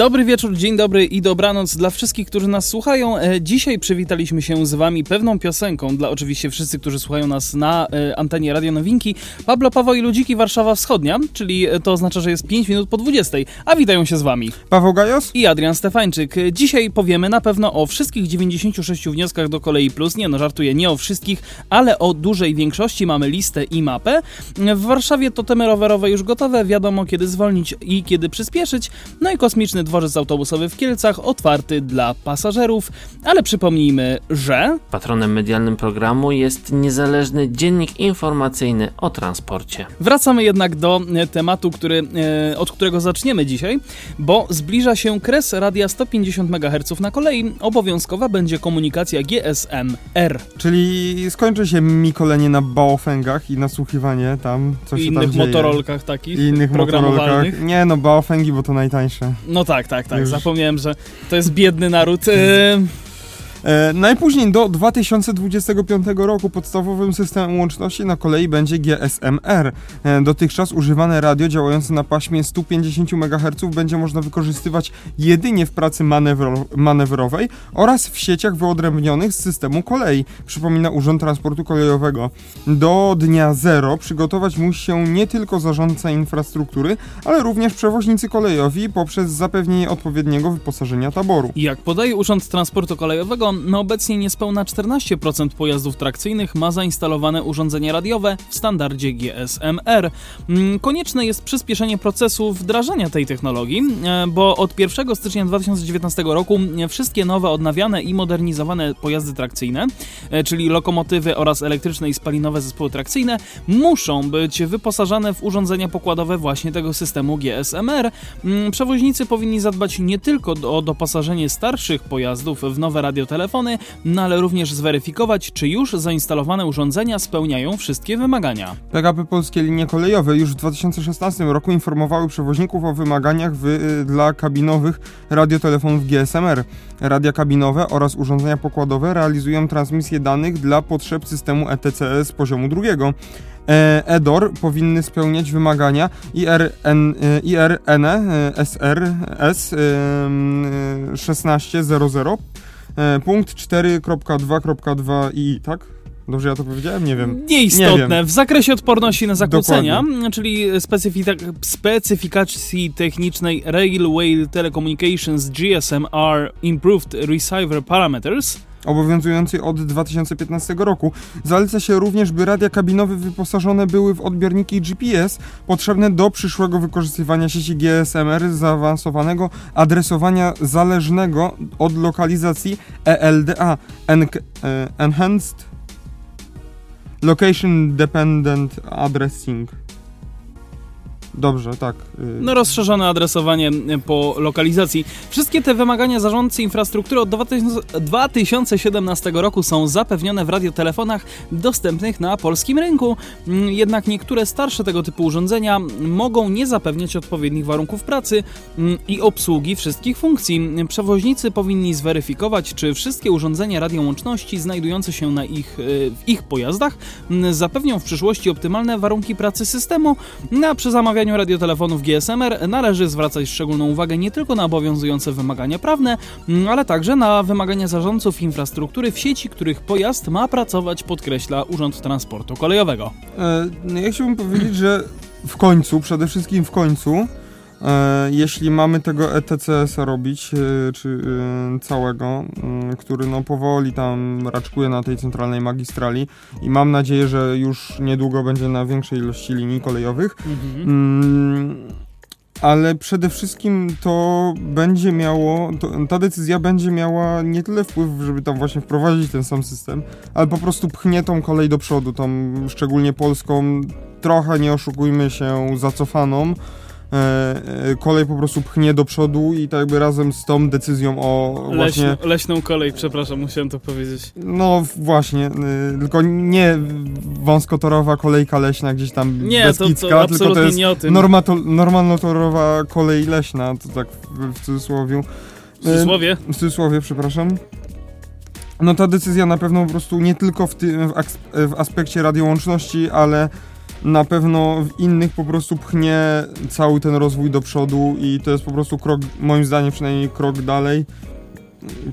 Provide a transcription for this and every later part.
Dobry wieczór, dzień dobry i dobranoc dla wszystkich, którzy nas słuchają. E, Dzisiaj przywitaliśmy się z wami pewną piosenką dla oczywiście wszyscy, którzy słuchają nas na e, antenie Radio Nowinki. Pablo Paweł i Ludziki Warszawa Wschodnia, czyli e, to oznacza, że jest 5 minut po 20, a witają się z wami. Paweł Gajos? I Adrian Stefańczyk. Dzisiaj powiemy na pewno o wszystkich 96 wnioskach do Kolei Plus. Nie no, żartuję, nie o wszystkich, ale o dużej większości. Mamy listę i mapę. W Warszawie totemy rowerowe już gotowe, wiadomo kiedy zwolnić i kiedy przyspieszyć. No i kosmiczny dworzec autobusowy w Kielcach otwarty dla pasażerów. Ale przypomnijmy, że... Patronem medialnym programu jest niezależny dziennik informacyjny o transporcie. Wracamy jednak do e, tematu, który, e, od którego zaczniemy dzisiaj, bo zbliża się kres radia 150 MHz na kolei. Obowiązkowa będzie komunikacja GSM-R Czyli skończy się mikolenie na baofengach i nasłuchiwanie tam, co i się innych tam dzieje. motorolkach takich I innych programowalnych. motorolkach. Nie no, baofengi, bo to najtańsze. No tak, tak, tak. Już. Zapomniałem, że to jest biedny naród. E, najpóźniej do 2025 roku podstawowym systemem łączności na kolei będzie GSM-R. E, dotychczas używane radio działające na paśmie 150 MHz będzie można wykorzystywać jedynie w pracy manewro manewrowej oraz w sieciach wyodrębnionych z systemu kolei, przypomina Urząd Transportu Kolejowego. Do dnia zero przygotować musi się nie tylko zarządca infrastruktury, ale również przewoźnicy kolejowi poprzez zapewnienie odpowiedniego wyposażenia taboru. Jak podaje Urząd Transportu Kolejowego, no obecnie niespełna 14% pojazdów trakcyjnych ma zainstalowane urządzenia radiowe w standardzie GSM-R. Mm, Konieczne jest przyspieszenie procesu wdrażania tej technologii, e, bo od 1 stycznia 2019 roku wszystkie nowe, odnawiane i modernizowane pojazdy trakcyjne, e, czyli lokomotywy oraz elektryczne i spalinowe zespoły trakcyjne, muszą być wyposażane w urządzenia pokładowe właśnie tego systemu GSM-R. Mm, Przewoźnicy powinni zadbać nie tylko o doposażenie starszych pojazdów w nowe radiotelefony, no ale również zweryfikować, czy już zainstalowane urządzenia spełniają wszystkie wymagania. PKP Polskie Linie Kolejowe już w 2016 roku informowały przewoźników o wymaganiach y, dla kabinowych radiotelefonów GSMR. Radia kabinowe oraz urządzenia pokładowe realizują transmisję danych dla potrzeb systemu ETCS poziomu drugiego. E, EDOR powinny spełniać wymagania IRN, IRN SR S y, 1600 e, punkt 4.2.2 i tak? Dobrze ja to powiedziałem? Nie wiem. Nieistotne. Nie wiem. w zakresie odporności na zakłócenia, czyli specyfika- specyfikacji technicznej Railway Telecommunications GSM-R Improved Receiver Parameters, obowiązującej od 2015 roku. Zaleca się również, by radia kabinowe wyposażone były w odbiorniki GPS potrzebne do przyszłego wykorzystywania sieci GSMR zaawansowanego adresowania zależnego od lokalizacji ELDA en e, Enhanced Location Dependent Addressing. Dobrze, tak. y, No rozszerzone adresowanie e, po lokalizacji. Wszystkie te wymagania zarządcy infrastruktury od 2000 2017 roku są zapewnione w radiotelefonach dostępnych na polskim rynku. Mm, Jednak niektóre starsze tego typu urządzenia mogą nie zapewniać odpowiednich warunków pracy mm, i obsługi wszystkich funkcji. Przewoźnicy powinni zweryfikować, czy wszystkie urządzenia radiołączności znajdujące się na ich, e, w ich pojazdach mm, zapewnią w przyszłości optymalne warunki pracy systemu, no, a przy zamawianiu radiotelefonów GSMR należy zwracać szczególną uwagę nie tylko na obowiązujące wymagania prawne, mm, ale także na wymagania zarządców infrastruktury w sieci, których pojazd ma pracować, podkreśla Urząd Transportu Kolejowego. E, no ja chciałbym powiedzieć, że w końcu, przede wszystkim w końcu, jeśli mamy tego ETCS-a robić, e, czy e, całego, który no powoli tam raczkuje na tej centralnej magistrali i mam nadzieję, że już niedługo będzie na większej ilości linii kolejowych, Mm, ale przede wszystkim to będzie miało, to, ta decyzja będzie miała nie tyle wpływ, żeby tam właśnie wprowadzić ten sam system, ale po prostu pchnie tą kolej do przodu, tą szczególnie polską, trochę nie oszukujmy się, zacofaną, e, kolej po prostu pchnie do przodu i tak jakby razem z tą decyzją o właśnie... Leśną, leśną kolej, przepraszam, musiałem to powiedzieć. No właśnie, y, tylko nie wąskotorowa kolejka leśna gdzieś tam Nie, bez to, to tylko to jest nie o tym. normato- normalnotorowa kolej leśna, to tak w, w cudzysłowie. W cudzysłowie. W cudzysłowie, przepraszam. No ta decyzja na pewno po prostu nie tylko w, tym, w, w aspekcie radiołączności, ale na pewno w innych po prostu pchnie cały ten rozwój do przodu i to jest po prostu krok, moim zdaniem przynajmniej krok dalej,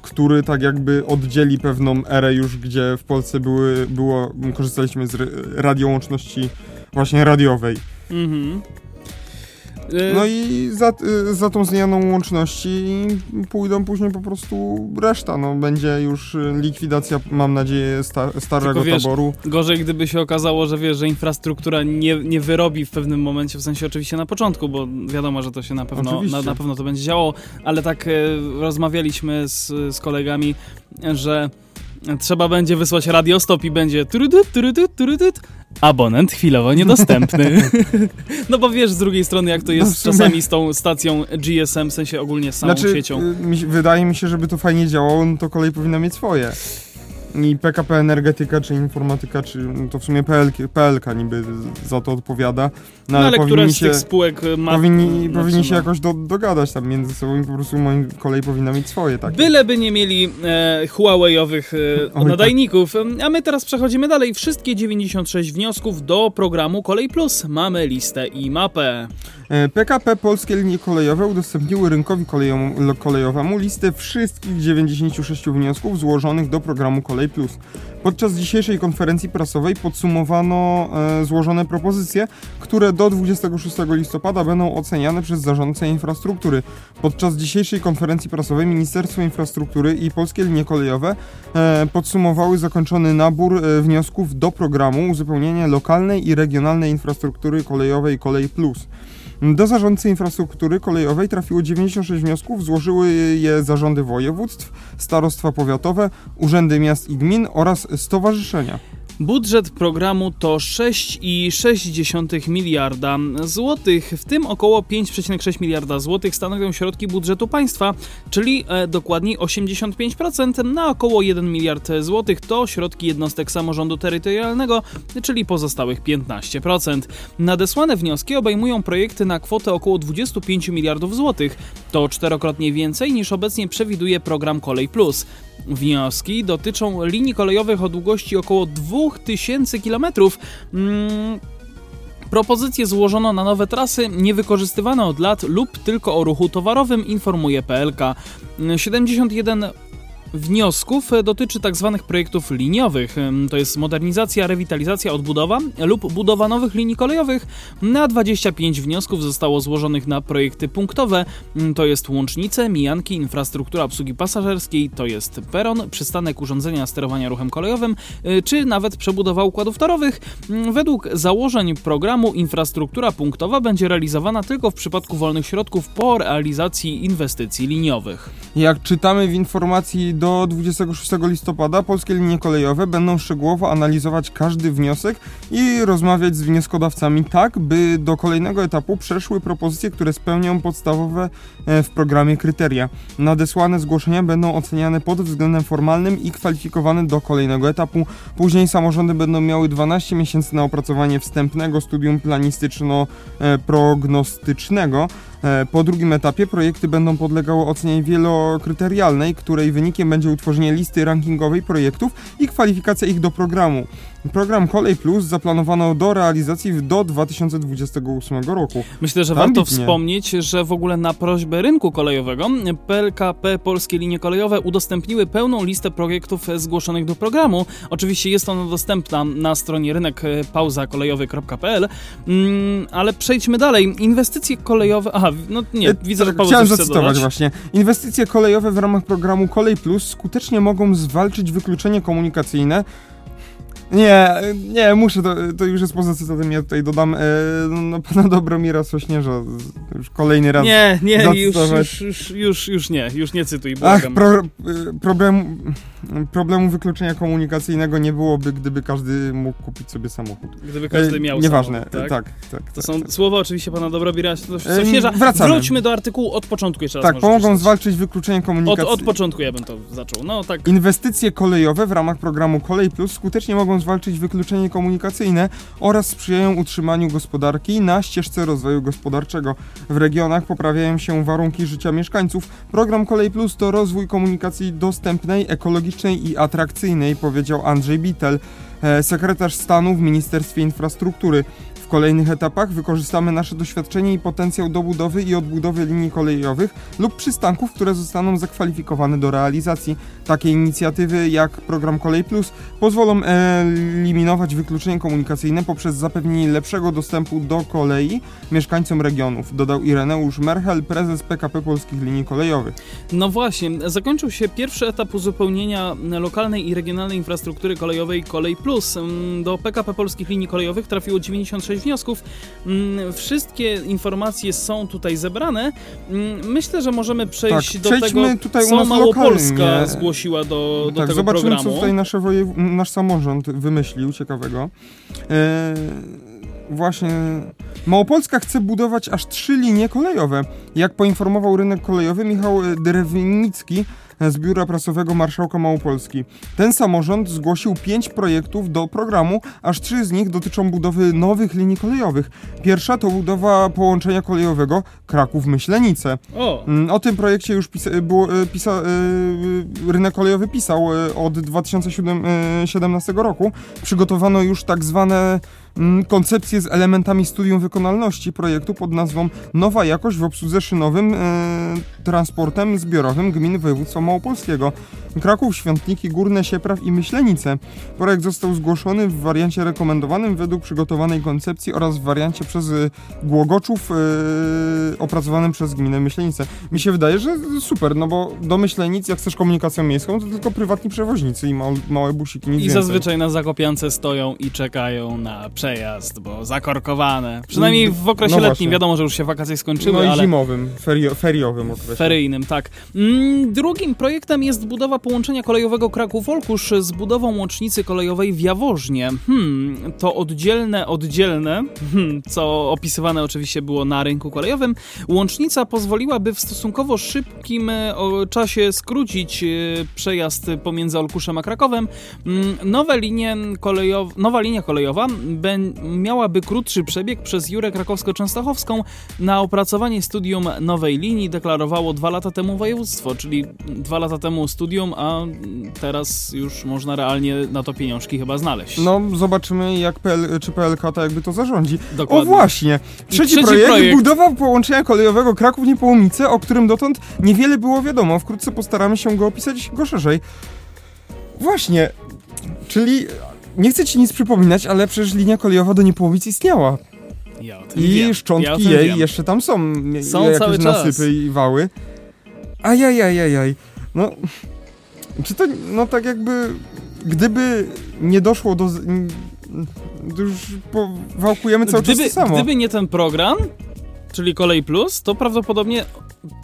który tak jakby oddzieli pewną erę już, gdzie w Polsce były, było, korzystaliśmy z radiołączności właśnie radiowej. Mhm. Y, No i za, y, za tą zmianą łączności pójdą później po prostu reszta. No, będzie już y, likwidacja, mam nadzieję, sta, starego Tylko wiesz, taboru. Gorzej, gdyby się okazało, że wiesz, że infrastruktura nie, nie wyrobi w pewnym momencie, w sensie oczywiście na początku, bo wiadomo, że to się na pewno, na, na pewno to będzie działało, ale tak rozmawialiśmy z, z kolegami, że trzeba będzie wysłać radiostop i będzie turudyt, turudyt, turudyt, abonent chwilowo niedostępny. no bo wiesz z drugiej strony, jak to jest No sumie- czasami z tą stacją GSM, w sensie ogólnie z samą znaczy, siecią. y, mi, wydaje mi się, żeby to fajnie działało, no to kolej powinna mieć swoje. I PKP Energetyka, czy Informatyka, czy no to w sumie PLK, PLK niby za to odpowiada. No, No ale, ale która powinni z się, tych spółek ma... powinni, no, powinni się jakoś do, dogadać tam między sobą i po prostu moim kolej powinna mieć swoje takie. Byleby nie mieli e, Huawei'owych e, Oj, nadajników. A my teraz przechodzimy dalej. Wszystkie 96 wniosków do programu Kolej Plus. Mamy listę i mapę. E, PKP Polskie Linie Kolejowe udostępniły rynkowi kolejom- kolejowemu listę wszystkich 96 wniosków złożonych do programu Kolej Podczas dzisiejszej konferencji prasowej podsumowano e, złożone propozycje, które do 26 listopada będą oceniane przez zarządcę infrastruktury. Podczas dzisiejszej konferencji prasowej Ministerstwo Infrastruktury i Polskie Linie Kolejowe e, podsumowały zakończony nabór e, wniosków do programu uzupełnienia lokalnej i regionalnej infrastruktury kolejowej Kolej Plus. Do zarządcy infrastruktury kolejowej trafiło 96 wniosków, złożyły je zarządy województw, starostwa powiatowe, urzędy miast i gmin oraz stowarzyszenia. Budżet programu to 6,6 miliarda złotych, w tym około 5,6 miliarda złotych stanowią środki budżetu państwa, czyli e, dokładniej 85%, na około 1 miliard złotych to środki jednostek samorządu terytorialnego, czyli pozostałych 15%. Nadesłane wnioski obejmują projekty na kwotę około 25 miliardów złotych. To czterokrotnie więcej niż obecnie przewiduje program Kolej Plus. Wnioski dotyczą linii kolejowych o długości około 2000 km. Mm, Propozycje złożono na nowe trasy niewykorzystywane od lat lub tylko o ruchu towarowym, informuje PLK. 71 wniosków e, dotyczy tzw. projektów liniowych. To jest modernizacja, rewitalizacja, odbudowa lub budowa nowych linii kolejowych. Na 25 wniosków zostało złożonych na projekty punktowe. To jest łącznice, mijanki, infrastruktura obsługi pasażerskiej, to jest peron, przystanek urządzenia sterowania ruchem kolejowym, y, czy nawet przebudowa układów torowych. Według założeń programu infrastruktura punktowa będzie realizowana tylko w przypadku wolnych środków po realizacji inwestycji liniowych. Jak czytamy w informacji do 26 listopada, polskie linie kolejowe będą szczegółowo analizować każdy wniosek i rozmawiać z wnioskodawcami tak, by do kolejnego etapu przeszły propozycje, które spełnią podstawowe e, w programie kryteria. Nadesłane zgłoszenia będą oceniane pod względem formalnym i kwalifikowane do kolejnego etapu. Później samorządy będą miały 12 miesięcy na opracowanie wstępnego studium planistyczno-prognostycznego. E, Po drugim etapie projekty będą podlegały ocenie wielokryterialnej, której wynikiem będzie utworzenie listy rankingowej projektów i kwalifikacja ich do programu. Program Kolej Plus zaplanowano do realizacji do 2028 roku. Myślę, że warto Ambitnie. wspomnieć, że w ogóle na prośbę rynku kolejowego PLKP Polskie Linie Kolejowe udostępniły pełną listę projektów zgłoszonych do programu. Oczywiście jest ona dostępna na stronie rynekpauzakolejowy.pl, mm, ale przejdźmy dalej. Inwestycje kolejowe... Aha, no nie, E, widzę, że Paweł Chciałem zacytować właśnie. Inwestycje kolejowe w ramach programu Kolej Plus skutecznie mogą zwalczyć wykluczenie komunikacyjne Nie, nie, muszę, to, to już jest poza cytatem, ja tutaj dodam, e, no, pana Dobromira Sośnierza, już kolejny raz. Nie, nie, już, już, już, już, już nie, już nie cytuj, Ach, błagam. pro, e, problemu, problemu wykluczenia komunikacyjnego nie byłoby, gdyby każdy mógł kupić sobie samochód. Gdyby każdy E, miał Nieważne, samochód, tak, tak, tak. To tak, są tak. słowa oczywiście pana Dobrobira Em, Sośnierza. wracamy. Wróćmy do artykułu od początku jeszcze raz. Tak, pomogą przeczytać. zwalczyć wykluczenie Od, komunikacyjnego. od początku ja bym to zaczął. No tak. Inwestycje kolejowe w ramach programu Kolej Plus skutecznie mogą zwalczyć wykluczenie komunikacyjne oraz sprzyjają utrzymaniu gospodarki na ścieżce rozwoju gospodarczego. W regionach poprawiają się warunki życia mieszkańców. Program Kolej Plus to rozwój komunikacji dostępnej, ekologicznej i atrakcyjnej, powiedział Andrzej Bittel, e, sekretarz stanu w Ministerstwie Infrastruktury. W kolejnych etapach wykorzystamy nasze doświadczenie i potencjał do budowy i odbudowy linii kolejowych lub przystanków, które zostaną zakwalifikowane do realizacji. Takie inicjatywy jak program Kolej Plus pozwolą eliminować wykluczenie komunikacyjne poprzez zapewnienie lepszego dostępu do kolei mieszkańcom regionów, dodał Ireneusz Merchel, prezes PKP Polskich Linii Kolejowych. No właśnie, zakończył się pierwszy etap uzupełnienia lokalnej i regionalnej infrastruktury kolejowej Kolej Plus. Do PKP Polskich Linii Kolejowych trafiło 96 wniosków. Mm, Wszystkie informacje są tutaj zebrane. Mm, Myślę, że możemy przejść Tak, do tego, tutaj co Małopolska lokalnie. zgłosiła do, do tak, tego zobaczymy, programu. co tutaj nasze wojew... nasz samorząd wymyślił ciekawego. E, właśnie Małopolska chce budować aż trzy linie kolejowe. Jak poinformował rynek kolejowy Michał e, Drewnicki z Biura Prasowego Marszałka Małopolski. Ten samorząd zgłosił pięć projektów do programu, aż trzy z nich dotyczą budowy nowych linii kolejowych. Pierwsza to budowa połączenia kolejowego Kraków-Myślenice. O, Mm, O tym projekcie już pisa, było, e, pisa, e, rynek kolejowy pisał e, od 2017 roku. Przygotowano już tak zwane mm, koncepcje z elementami studium wykonalności projektu pod nazwą Nowa jakość w obsłudze szynowym e, transportem zbiorowym gmin województwa małopolskiego. Kraków, Świątniki, Górne, Siepraw i Myślenice. Projekt został zgłoszony w wariancie rekomendowanym według przygotowanej koncepcji oraz w wariancie przez e, Głogoczów e, opracowanym przez gminę Myślenice. Mi się wydaje, że super, no bo do Myślenic, jak chcesz komunikacją miejską, to tylko prywatni przewoźnicy i mał, małe busiki, nic i więcej. zazwyczaj na Zakopiance stoją i czekają na przejazd, bo zakorkowane. Przynajmniej w okresie No letnim, właśnie. wiadomo, że już się wakacje skończyły, No i ale... zimowym, ferio, feriowym okresie. Feryjnym, tak. Mm, Drugim projektem jest budowa połączenia kolejowego Kraków-Olkusz z budową łącznicy kolejowej w Jaworznie. Hmm, to oddzielne, oddzielne, hmm, co opisywane oczywiście było na rynku kolejowym. Łącznica pozwoliłaby w stosunkowo szybkim e, o, czasie skrócić e, przejazd pomiędzy Olkuszem a Krakowem. Mm, Nowe linie kolejow- nowa linia kolejowa bę- miałaby krótszy przebieg przez Jurę Krakowsko-Częstochowską. Na opracowanie studium nowej linii deklarowało dwa lata temu województwo, czyli dwa lata temu studium, a teraz już można realnie na to pieniążki chyba znaleźć. No, zobaczymy, jak PL, czy PLK to jakby to zarządzi. Dokładnie. O właśnie! Trzeci, trzeci projekt, projekt. budowa połączenia kolejowego Kraków-Niepołomice, o którym dotąd niewiele było wiadomo. Wkrótce postaramy się go opisać go szerzej. Właśnie, czyli nie chcę ci nic przypominać, ale przecież linia kolejowa do Niepołomic istniała. Ja I wiem. szczątki ja jej wiem. jeszcze tam są. Są jakieś cały czas. nasypy i wały. Ajajajajaj. No, czy to, no tak jakby, gdyby nie doszło do... już powałkujemy cały gdyby, czas to samo. gdyby nie ten program, czyli Kolej Plus, to prawdopodobnie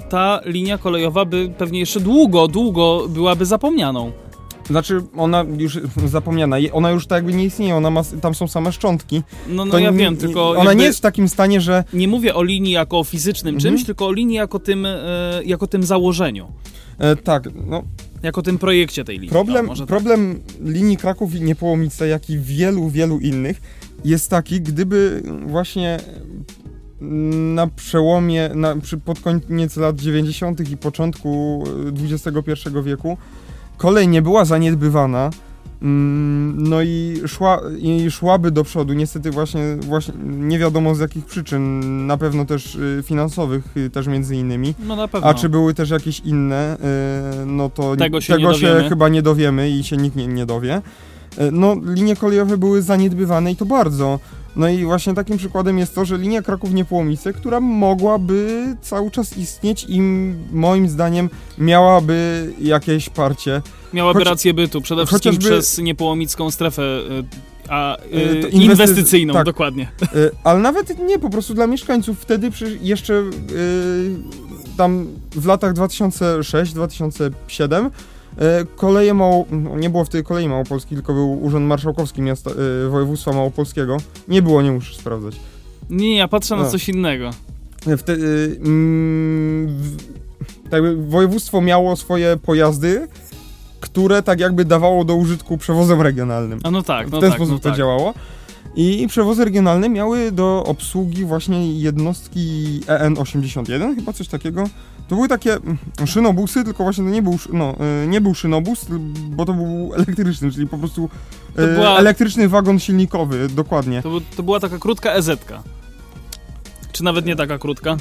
ta linia kolejowa by pewnie jeszcze długo, długo byłaby zapomnianą. Znaczy, ona już zapomniana, ona już tak jakby nie istnieje, ona ma, tam są same szczątki. No, no To ja nie- wiem, tylko Ona nie jest w takim stanie, że... nie mówię o linii jako o fizycznym Mhm. czymś, tylko o linii jako tym, e, jako tym założeniu. E, tak, no, Jako tym projekcie tej linii. Problem, o, może tak. problem linii Kraków i Niepołomice, jak i wielu, wielu innych, jest taki, gdyby właśnie na przełomie, na, przy, pod koniec lat 90. i początku e, XXI wieku kolej nie była zaniedbywana, mm, no i, szła, i szłaby do przodu, niestety właśnie, właśnie nie wiadomo z jakich przyczyn, na pewno też y, finansowych y, też między innymi. No na pewno. A czy były też jakieś inne, y, no to Tego się nie dowiemy. chyba nie dowiemy i się nikt nie, nie dowie. No, linie kolejowe były zaniedbywane i to bardzo. No i właśnie takim przykładem jest to, że linia Kraków-Niepołomice, która mogłaby cały czas istnieć i moim zdaniem miałaby jakieś parcie. Miałaby Choć- rację bytu, przede wszystkim chociażby- przez niepołomicką strefę y, a, y, Y, to inwesty- inwestycyjną, tak. dokładnie. Y, Ale nawet nie, po prostu dla mieszkańców. Wtedy jeszcze y, tam w latach 2006-2007 y, koleje mało... no, Nie było wtedy kolei małopolskiej, tylko był Urząd Marszałkowski miasta, y, Województwa Małopolskiego. Nie było, nie musisz sprawdzać. Nie, ja patrzę na A. coś innego. Wtedy, mm, tak województwo miało swoje pojazdy, które tak jakby dawało do użytku przewozom regionalnym. A no tak, no w ten tak, sposób no to tak. działało. I przewozy regionalne miały do obsługi właśnie jednostki EN81, chyba coś takiego. To były takie mm, szynobusy, tylko właśnie to nie był, no, y, nie był szynobus, bo to był elektryczny, czyli po prostu To y, była- elektryczny wagon silnikowy, dokładnie. To, to była taka krótka EZ-ka. Czy nawet nie taka krótka?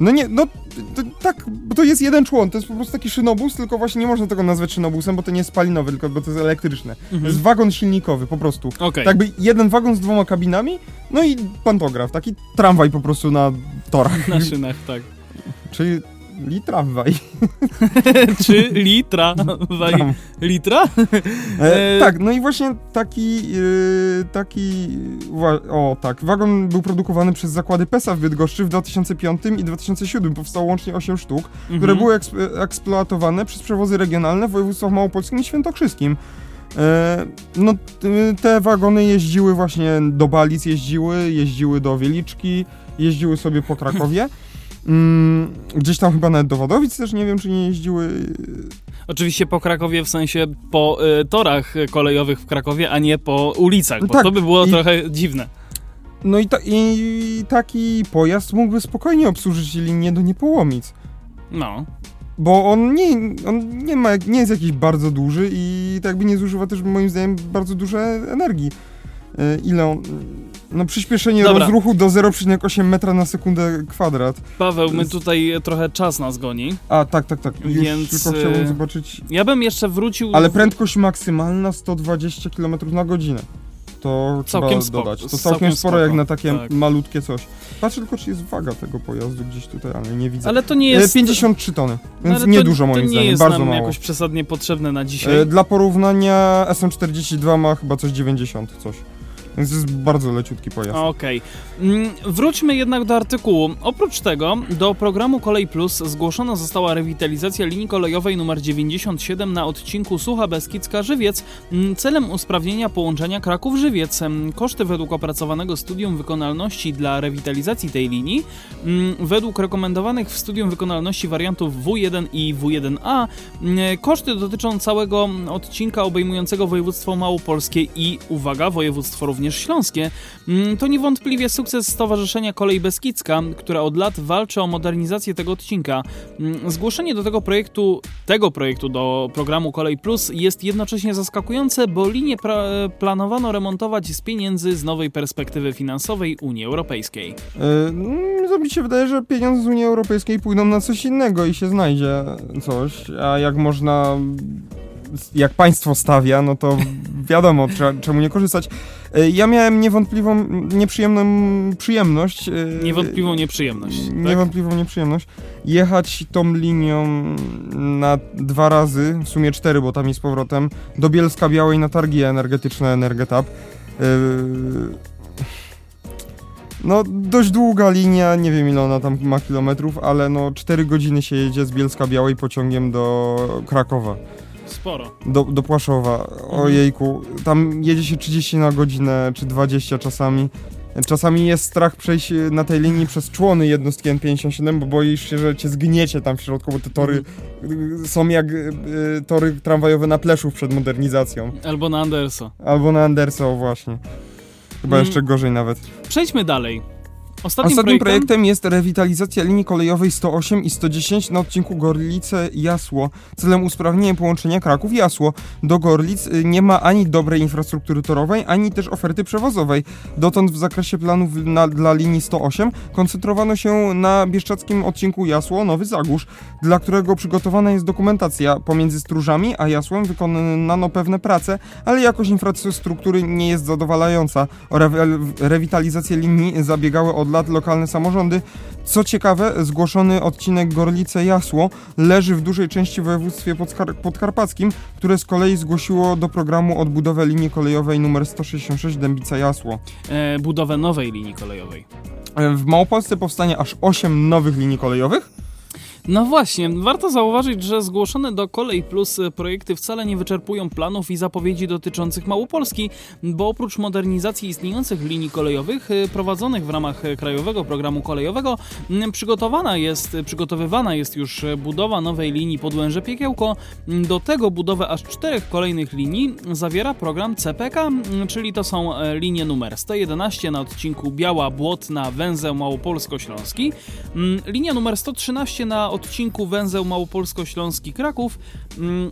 No nie, no to, tak, bo to jest jeden człon, to jest po prostu taki szynobus, tylko właśnie nie można tego nazwać szynobusem, bo to nie jest spalinowy, tylko bo to jest elektryczne. To Mhm. jest wagon silnikowy po prostu. Okej. Tak jakby jeden wagon z dwoma kabinami, no i pantograf, taki tramwaj po prostu na torach. Na szynach, tak. Czyli li tramwaj. Czy litra? Waj... Litra? E, E, tak, no i właśnie taki, e, taki, o tak, wagon był produkowany przez zakłady PESA w Bydgoszczy w 2005 i 2007. Powstało łącznie 8 sztuk, które Mhm. były eks- eksploatowane przez przewozy regionalne w województwach małopolskim i świętokrzyskim. E, no, te wagony jeździły właśnie do Balic, jeździły, jeździły do Wieliczki, jeździły sobie po Krakowie. Mm, gdzieś tam chyba nawet do Wadowic też nie wiem, czy nie jeździły. Oczywiście po Krakowie, w sensie po y, torach kolejowych w Krakowie, a nie po ulicach, bo Tak, to by było i- trochę dziwne. No i, ta, i taki pojazd mógłby spokojnie obsłużyć linię do Niepołomic. No. Bo on nie, on nie ma, nie jest jakiś bardzo duży i tak jakby nie zużywa też moim zdaniem bardzo dużo energii. E, Ile on... No przyspieszenie Dobra. rozruchu do 0,8 metra na sekundę kwadrat. Paweł, my tutaj trochę czas nas goni. A, tak, tak, tak. Już Więc, tylko chciałbym e, zobaczyć. Ja bym jeszcze wrócił... Ale prędkość maksymalna 120 km na godzinę. To Całkiem trzeba dodać. To Całkiem całkiem sporo spoko, jak na takie tak. malutkie coś. Patrzę tylko, czy jest waga tego pojazdu gdzieś tutaj, ale nie widzę. Ale to nie E, jest... 53 tony, no, więc ale nie to, dużo moim to nie zdaniem, jest bardzo nam mało. jakoś przesadnie potrzebne na dzisiaj. E, Dla porównania SM42 ma chyba coś 90 coś. Więc jest bardzo leciutki pojazd. Okej. Mm, Wróćmy jednak do artykułu. Oprócz tego do programu Kolej Plus zgłoszona została rewitalizacja linii kolejowej nr 97 na odcinku Sucha Beskidzka-Żywiec mm, celem usprawnienia połączenia Kraków-Żywiec. Em, Koszty według opracowanego studium wykonalności dla rewitalizacji tej linii mm, według rekomendowanych w studium wykonalności wariantów W1 i W1A mm, koszty dotyczą całego odcinka obejmującego województwo małopolskie i, uwaga, województwo również śląskie. Mm, To niewątpliwie sukces Stowarzyszenia Kolej Beskidzka, które od lat walczy o modernizację tego odcinka. Mm, Zgłoszenie do tego projektu, tego projektu do programu Kolej Plus jest jednocześnie zaskakujące, bo linię pra- planowano remontować z pieniędzy z nowej perspektywy finansowej Unii Europejskiej. E, mm, To mi się wydaje, że pieniądze z Unii Europejskiej pójdą na coś innego i się znajdzie coś, a jak można, jak państwo stawia, no to wiadomo, czemu nie korzystać. E, Ja miałem niewątpliwą, nieprzyjemną przyjemność. e, Niewątpliwą nieprzyjemność. Tak? Niewątpliwą nieprzyjemność. Jechać tą linią na dwa razy, w sumie cztery, bo tam i z powrotem, do Bielska Białej na targi energetyczne Energetap. Yy... No, dość długa linia, nie wiem ile ona tam ma kilometrów, ale no 4 godziny się jedzie z Bielska Białej pociągiem do Krakowa, Sporo. do, do Płaszowa. Ojejku, tam jedzie się 30 na godzinę, czy 20 czasami. Czasami jest strach przejść y, na tej linii przez człony jednostki N57, bo boisz się, że cię zgniecie tam w środku, bo te tory y, są jak y, y, tory tramwajowe na Pleszów przed modernizacją. Albo na Anderso. Albo na Andersa, o właśnie. Chyba Mm. jeszcze gorzej nawet. Przejdźmy dalej. Ostatnim, Ostatnim projektem, projektem jest rewitalizacja linii kolejowej 108 i 110 na odcinku Gorlice-Jasło. Celem usprawnienia połączenia Kraków-Jasło do Gorlic y, nie ma ani dobrej infrastruktury torowej, ani też oferty przewozowej. Dotąd w zakresie planów na, dla linii 108 koncentrowano się na bieszczackim odcinku Jasło-Nowy Zagórz, dla którego przygotowana jest dokumentacja. Pomiędzy Stróżami a Jasłem wykonano pewne prace, ale jakość infrastruktury nie jest zadowalająca. O rewi- rewitalizację linii zabiegały od lat lokalne samorządy. Co ciekawe, zgłoszony odcinek Gorlice-Jasło leży w dużej części w województwie podskar- podkarpackim, które z kolei zgłosiło do programu odbudowę linii kolejowej nr 166 Dębica-Jasło. e, budowę nowej linii kolejowej. E, W Małopolsce powstanie aż 8 nowych linii kolejowych. No właśnie, warto zauważyć, że zgłoszone do Kolej Plus projekty wcale nie wyczerpują planów i zapowiedzi dotyczących Małopolski, bo oprócz modernizacji istniejących linii kolejowych y, prowadzonych w ramach Krajowego Programu Kolejowego przygotowana jest, przygotowywana jest już budowa nowej linii Podłęże-Piekiełko. Do tego budowę aż czterech kolejnych linii zawiera program CPK, czyli to są linie numer 111 na odcinku Biała-Błotna węzeł Małopolsko-Śląski, linia numer 113 na odcinku węzeł Małopolsko-Śląski-Kraków, mm,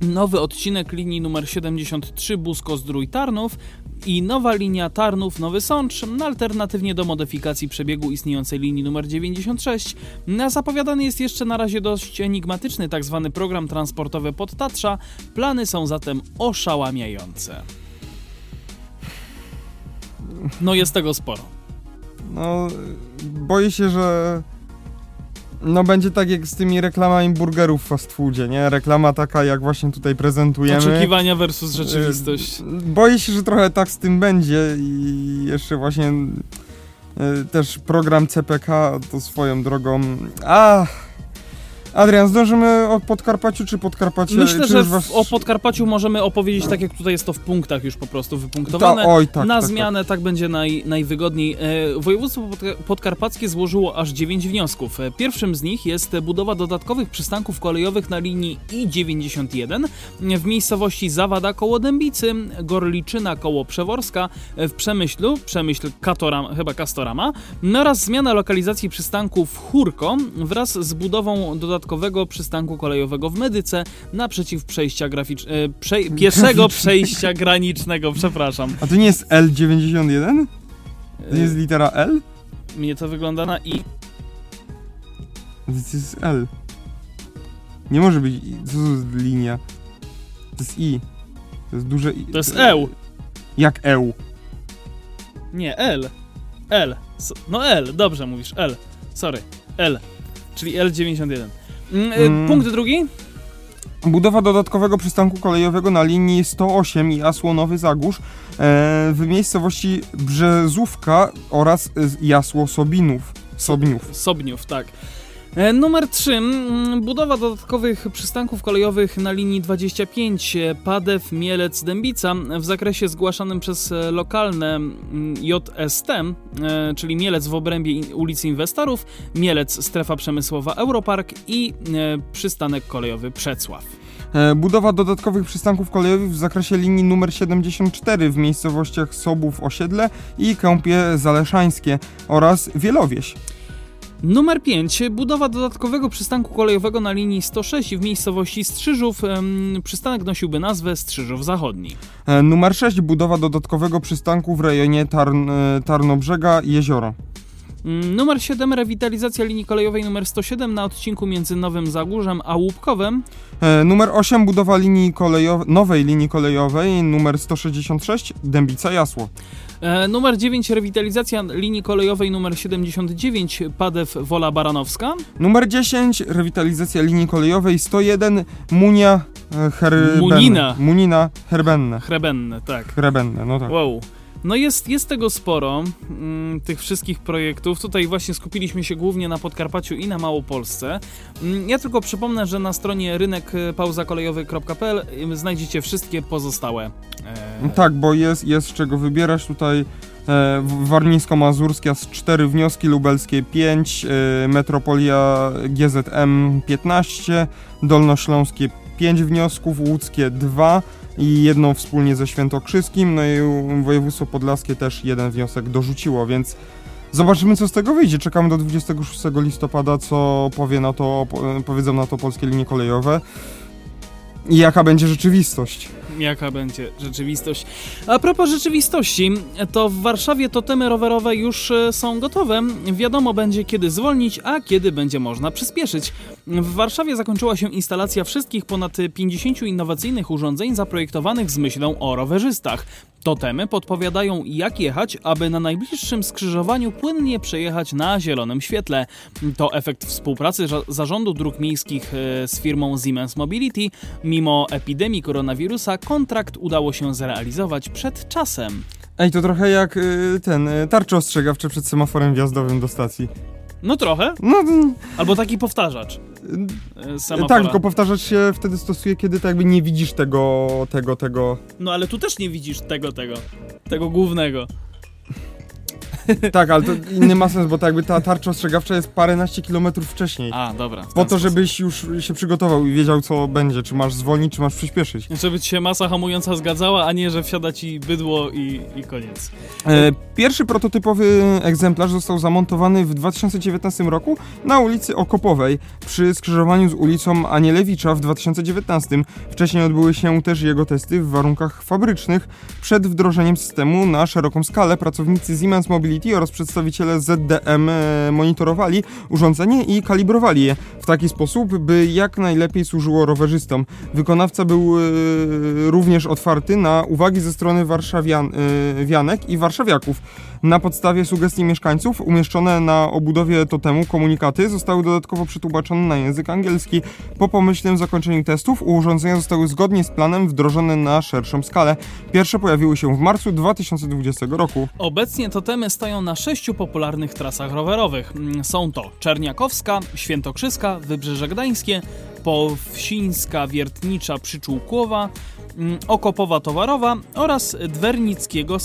nowy odcinek linii numer 73 Busko-Zdrój-Tarnów i nowa linia Tarnów-Nowy Sącz, no, alternatywnie do modyfikacji przebiegu istniejącej linii numer 96. Na zapowiadany jest jeszcze na razie dość enigmatyczny tzw. program transportowy Podtatrza. Plany są zatem oszałamiające. No jest tego sporo. No, boję się, że no będzie tak jak z tymi reklamami burgerów w fast foodzie, nie? Reklama taka jak właśnie tutaj prezentujemy. Oczekiwania versus rzeczywistość. Y, Boję się, że trochę tak z tym będzie i jeszcze właśnie y, też program CPK to swoją drogą. A Adrian, zdążymy o Podkarpaciu czy Podkarpacie? Myślę, czy że was- o Podkarpaciu możemy opowiedzieć tak, jak tutaj jest to w punktach już po prostu wypunktowane. Ta, oj, tak, Na tak, zmianę tak, będzie naj, najwygodniej. E, Województwo podka- podkarpackie złożyło aż 9 wniosków. E, Pierwszym z nich jest budowa dodatkowych przystanków kolejowych na linii I-91 w miejscowości Zawada koło Dębicy, Gorliczyna koło Przeworska, e, w Przemyślu, Przemyśl Katorama, chyba Kastorama, no oraz zmiana lokalizacji przystanku w Chórko wraz z budową dodatkowego przystanku kolejowego w Medyce naprzeciw przejścia graficz... e, prze... pieszego przejścia granicznego, przepraszam. A to nie jest L91? To jest litera L? Mnie to wygląda na i. To jest L. Nie może być. I. Co to jest linia? To jest I. To jest duże I. To jest Eł. Jak Eł? Nie, L. L. No L, dobrze mówisz, L. Sorry, L. Czyli L91. Mm, y, Mm. Punkt drugi? Budowa dodatkowego przystanku kolejowego na linii 108 i Jasło-Nowy Zagórz e, w miejscowości Brzezówka oraz e, Jasło-Sobinów. Sobniów. Sobniów, tak. E, Numer 3. Budowa dodatkowych przystanków kolejowych na linii 25 e, Padew, Mielec, Dębica w zakresie zgłaszanym przez e, lokalne mm, JST, czyli Mielec w obrębie ulicy Inwestorów, Mielec strefa przemysłowa Europark i przystanek kolejowy Przecław. Budowa dodatkowych przystanków kolejowych w zakresie linii numer 74 w miejscowościach Sobów Osiedle i Kępie Zaleszańskie oraz Wielowieś. Numer 5. Budowa dodatkowego przystanku kolejowego na linii 106 w miejscowości Strzyżów. Przystanek nosiłby nazwę Strzyżów Zachodni. E, numer 6. Budowa dodatkowego przystanku w rejonie Tarn, e, Tarnobrzega Jezioro. Mm, Numer 7. Rewitalizacja linii kolejowej numer 107 na odcinku między Nowym Zagórzem a Łupkowem. E, numer 8. Budowa linii kolejowej, nowej linii kolejowej numer 166 Dębica Jasło. E, Numer 9. Rewitalizacja linii kolejowej numer 79 Padew Wola Baranowska. Numer 10. Rewitalizacja linii kolejowej 101 Munia e, Herbenne. Munina. Munina Herbenne. Chrebenne, tak. Herbenne, no tak. Wow. No jest, jest tego sporo, mm, tych wszystkich projektów. Tutaj właśnie skupiliśmy się głównie na Podkarpaciu i na Małopolsce. Mm, Ja tylko przypomnę, że na stronie rynekpauzakolejowy.pl y, znajdziecie wszystkie pozostałe. e, Tak, bo jest, jest z czego wybierać tutaj. E, Warmińsko-Mazurskie z 4 wnioski, Lubelskie 5, e, Metropolia GZM 15, Dolnośląskie 5 wniosków, Łódzkie 2 i jedną wspólnie ze Świętokrzyskim, no i województwo podlaskie też jeden wniosek dorzuciło, więc Zobaczymy, co z tego wyjdzie. Czekamy do 26 listopada, co powie na to, powiedzą na to polskie linie kolejowe i jaka będzie rzeczywistość jaka będzie rzeczywistość. A propos rzeczywistości, to w Warszawie totemy rowerowe już e, są gotowe. Wiadomo będzie kiedy zwolnić, a kiedy będzie można przyspieszyć. W Warszawie zakończyła się instalacja wszystkich ponad 50 innowacyjnych urządzeń zaprojektowanych z myślą o rowerzystach. Totemy podpowiadają jak jechać, aby na najbliższym skrzyżowaniu płynnie przejechać na zielonym świetle. To efekt współpracy zarządu dróg miejskich e, z firmą Siemens Mobility. Mimo epidemii koronawirusa kontrakt udało się zrealizować przed czasem. Ej, to trochę jak y, ten y, tarcze ostrzegawcze przed semaforem wjazdowym do stacji. No trochę. No, Albo taki powtarzacz. Y, semafora. Tak, tylko powtarzacz się wtedy stosuje, kiedy tak jakby nie widzisz tego, tego, tego. No ale tu też nie widzisz tego, tego. Tego głównego. tak, ale to inny ma sens, bo tak jakby ta tarcza ostrzegawcza jest paręnaście kilometrów wcześniej. A, dobra. Po to, żebyś już się przygotował i wiedział, co będzie. Czy masz zwolnić, czy masz przyspieszyć. Żeby ci się masa hamująca zgadzała, a nie, że wsiada ci bydło i, i koniec. E, pierwszy prototypowy egzemplarz został zamontowany w 2019 roku na ulicy Okopowej przy skrzyżowaniu z ulicą Anielewicza w 2019. Wcześniej odbyły się też jego testy w warunkach fabrycznych. Przed wdrożeniem systemu na szeroką skalę pracownicy Siemens Mobility Mobility oraz przedstawiciele ZDM e, monitorowali urządzenie i kalibrowali je w taki sposób, by jak najlepiej służyło rowerzystom. Wykonawca był e, również otwarty na uwagi ze strony warszawianek i warszawiaków. Na podstawie sugestii mieszkańców umieszczone na obudowie totemu komunikaty zostały dodatkowo przetłumaczone na język angielski. Po pomyślnym zakończeniu testów urządzenia zostały zgodnie z planem wdrożone na szerszą skalę. Pierwsze pojawiły się w marcu 2020 roku. Obecnie totemy stoją na sześciu popularnych trasach rowerowych. Mm, są to Czerniakowska, Świętokrzyska, Wybrzeże Gdańskie, Powsińska Wiertnicza Przyczółkowa, mm, Okopowa Towarowa oraz Dwernickiego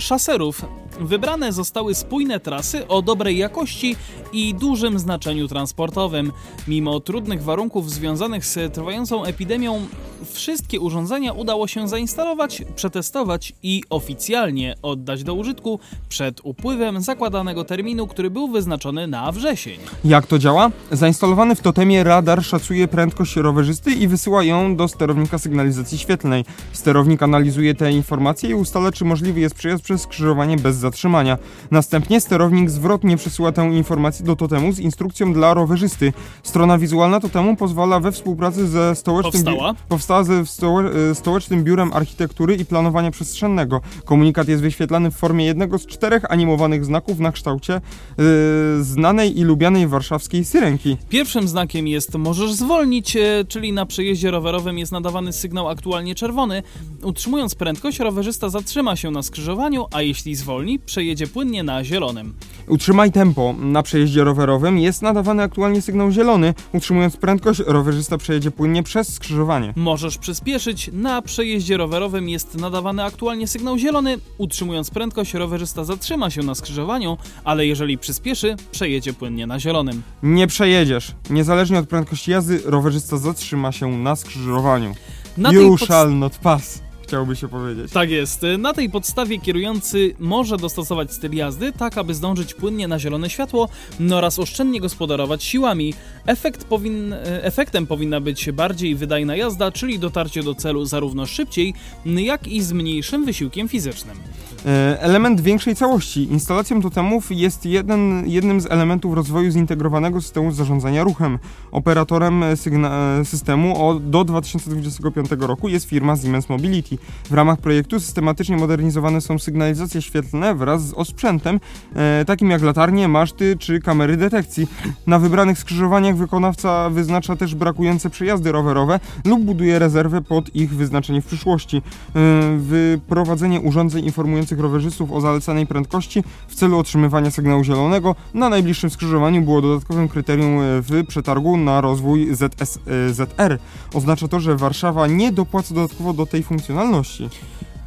Szaserów. Wybrane zostały spójne trasy o dobrej jakości i dużym znaczeniu transportowym. Mimo trudnych warunków związanych z trwającą epidemią, wszystkie urządzenia udało się zainstalować, przetestować i oficjalnie oddać do użytku przed upływem zakładanego terminu, który był wyznaczony na wrzesień. Jak to działa? Zainstalowany w totemie radar szacuje prędkość rowerzysty i wysyła ją do sterownika sygnalizacji świetlnej. Sterownik analizuje te informacje i ustala, czy możliwy jest przejazd przez skrzyżowanie bez zatrzymania. Następnie sterownik zwrotnie przesyła tę informację do totemu z instrukcją dla rowerzysty. Strona wizualna totemu pozwala we współpracy ze stołecznym... Powstała? Powstała ze stołe e, Stołecznym Biurem Architektury i Planowania Przestrzennego. Komunikat jest wyświetlany w formie jednego z czterech animowanych znaków na kształcie yy, znanej i lubianej warszawskiej syrenki. Pierwszym znakiem jest możesz zwolnić, czyli na przejeździe rowerowym jest nadawany sygnał aktualnie czerwony. Utrzymując prędkość, rowerzysta zatrzyma się na skrzyżowaniu, a jeśli zwolni, przejedzie płynnie na zielonym. Utrzymaj tempo. Na przejeździe rowerowym jest nadawany aktualnie sygnał zielony. Utrzymując prędkość, rowerzysta przejedzie płynnie przez skrzyżowanie. Możesz przyspieszyć. Na przejeździe rowerowym jest nadawany aktualnie sygnał zielony. Utrzymując prędkość, rowerzysta zatrzyma się na skrzyżowaniu, ale jeżeli przyspieszy, przejedzie płynnie na zielonym. Nie przejedziesz. Niezależnie od prędkości jazdy, rowerzysta zatrzyma się na skrzyżowaniu. Na you shall not pass chciałoby się powiedzieć. Tak jest. Na tej podstawie kierujący może dostosować styl jazdy tak, aby zdążyć płynnie na zielone światło no oraz oszczędnie gospodarować siłami. Efekt powin... Efektem powinna być bardziej wydajna jazda, czyli dotarcie do celu zarówno szybciej, jak i z mniejszym wysiłkiem fizycznym. E, element większej całości. Instalacją totemów jest jeden, jednym z elementów rozwoju zintegrowanego systemu zarządzania ruchem. Operatorem systemu o, do 2025 roku jest firma Siemens Mobility. W ramach projektu systematycznie modernizowane są sygnalizacje świetlne wraz z osprzętem, e, takim jak latarnie, maszty czy kamery detekcji. Na wybranych skrzyżowaniach wykonawca wyznacza też brakujące przejazdy rowerowe lub buduje rezerwę pod ich wyznaczenie w przyszłości. E, wyprowadzenie urządzeń informujących rowerzystów o zalecanej prędkości w celu otrzymywania sygnału zielonego na najbliższym skrzyżowaniu było dodatkowym kryterium e, w przetargu na rozwój ZSZR. E, Oznacza to, że Warszawa nie dopłaca dodatkowo do tej funkcjonalności.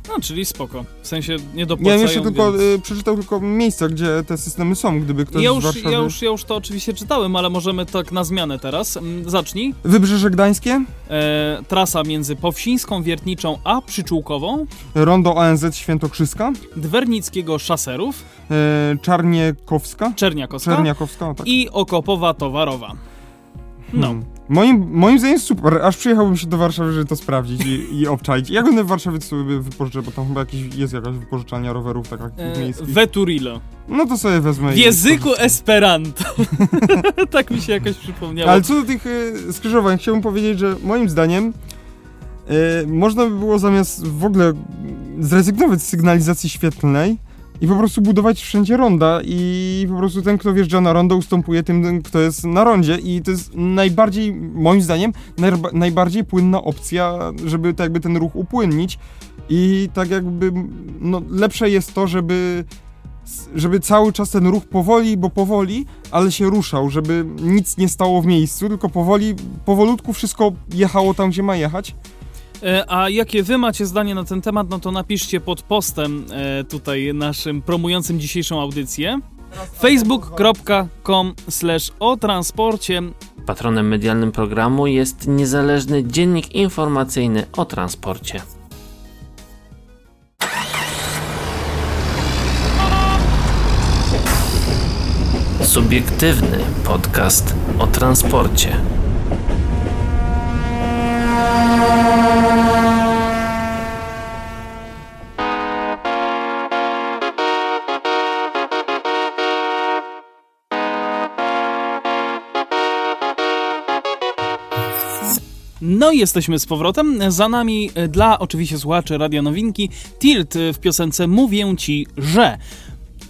No, czyli spoko. W sensie nie Ja dopłacają, bym jeszcze tylko więc... y, przeczytał tylko miejsca, gdzie te systemy są, gdyby ktoś Ja z już, Warszawy... ja, już, ja już to oczywiście czytałem, ale możemy tak na zmianę teraz. Mm, Zacznij. Wybrzeże Gdańskie, E, trasa między Powsińską Wiertniczą a Przyczółkową, Rondo ONZ Świętokrzyska, Dwernickiego Szaserów, y, Czarniekowska, Czerniakowska Czerniakowska, tak. i Okopowa Towarowa. No. Hmm. Moim, moim zdaniem super, aż przyjechałbym się do Warszawy, żeby to sprawdzić i, i obczaić. Jak będę w Warszawie, to sobie wypożyczę, bo tam chyba jakiś, jest jakaś wypożyczalnia rowerów takich E, miejskich. Veturilo. No to sobie wezmę W języku. Esperanto. tak mi się jakoś przypomniało. Ale co do tych y, skrzyżowań, chciałbym powiedzieć, że moim zdaniem y, można by było zamiast w ogóle zrezygnować z sygnalizacji świetlnej i po prostu budować wszędzie ronda. I po prostu ten, kto wjeżdża na rondo, ustępuje tym, kto jest na rondzie. I to jest najbardziej, moim zdaniem, najba- najbardziej płynna opcja, żeby tak jakby ten ruch upłynnić. I tak jakby, no lepsze jest to, żeby żeby cały czas ten ruch powoli, bo powoli, ale się ruszał, żeby nic nie stało w miejscu, tylko powoli, powolutku wszystko jechało tam, gdzie ma jechać. E, A jakie wy macie zdanie na ten temat, no to napiszcie pod postem e, tutaj naszym promującym dzisiejszą audycję facebook.com slash o transporcie Patronem medialnym programu jest niezależny dziennik informacyjny o transporcie. Subiektywny podcast o transporcie. No i jesteśmy z powrotem. Za nami e, dla oczywiście słuchaczy Radia Nowinki Tilt e, w piosence Mówię Ci, że...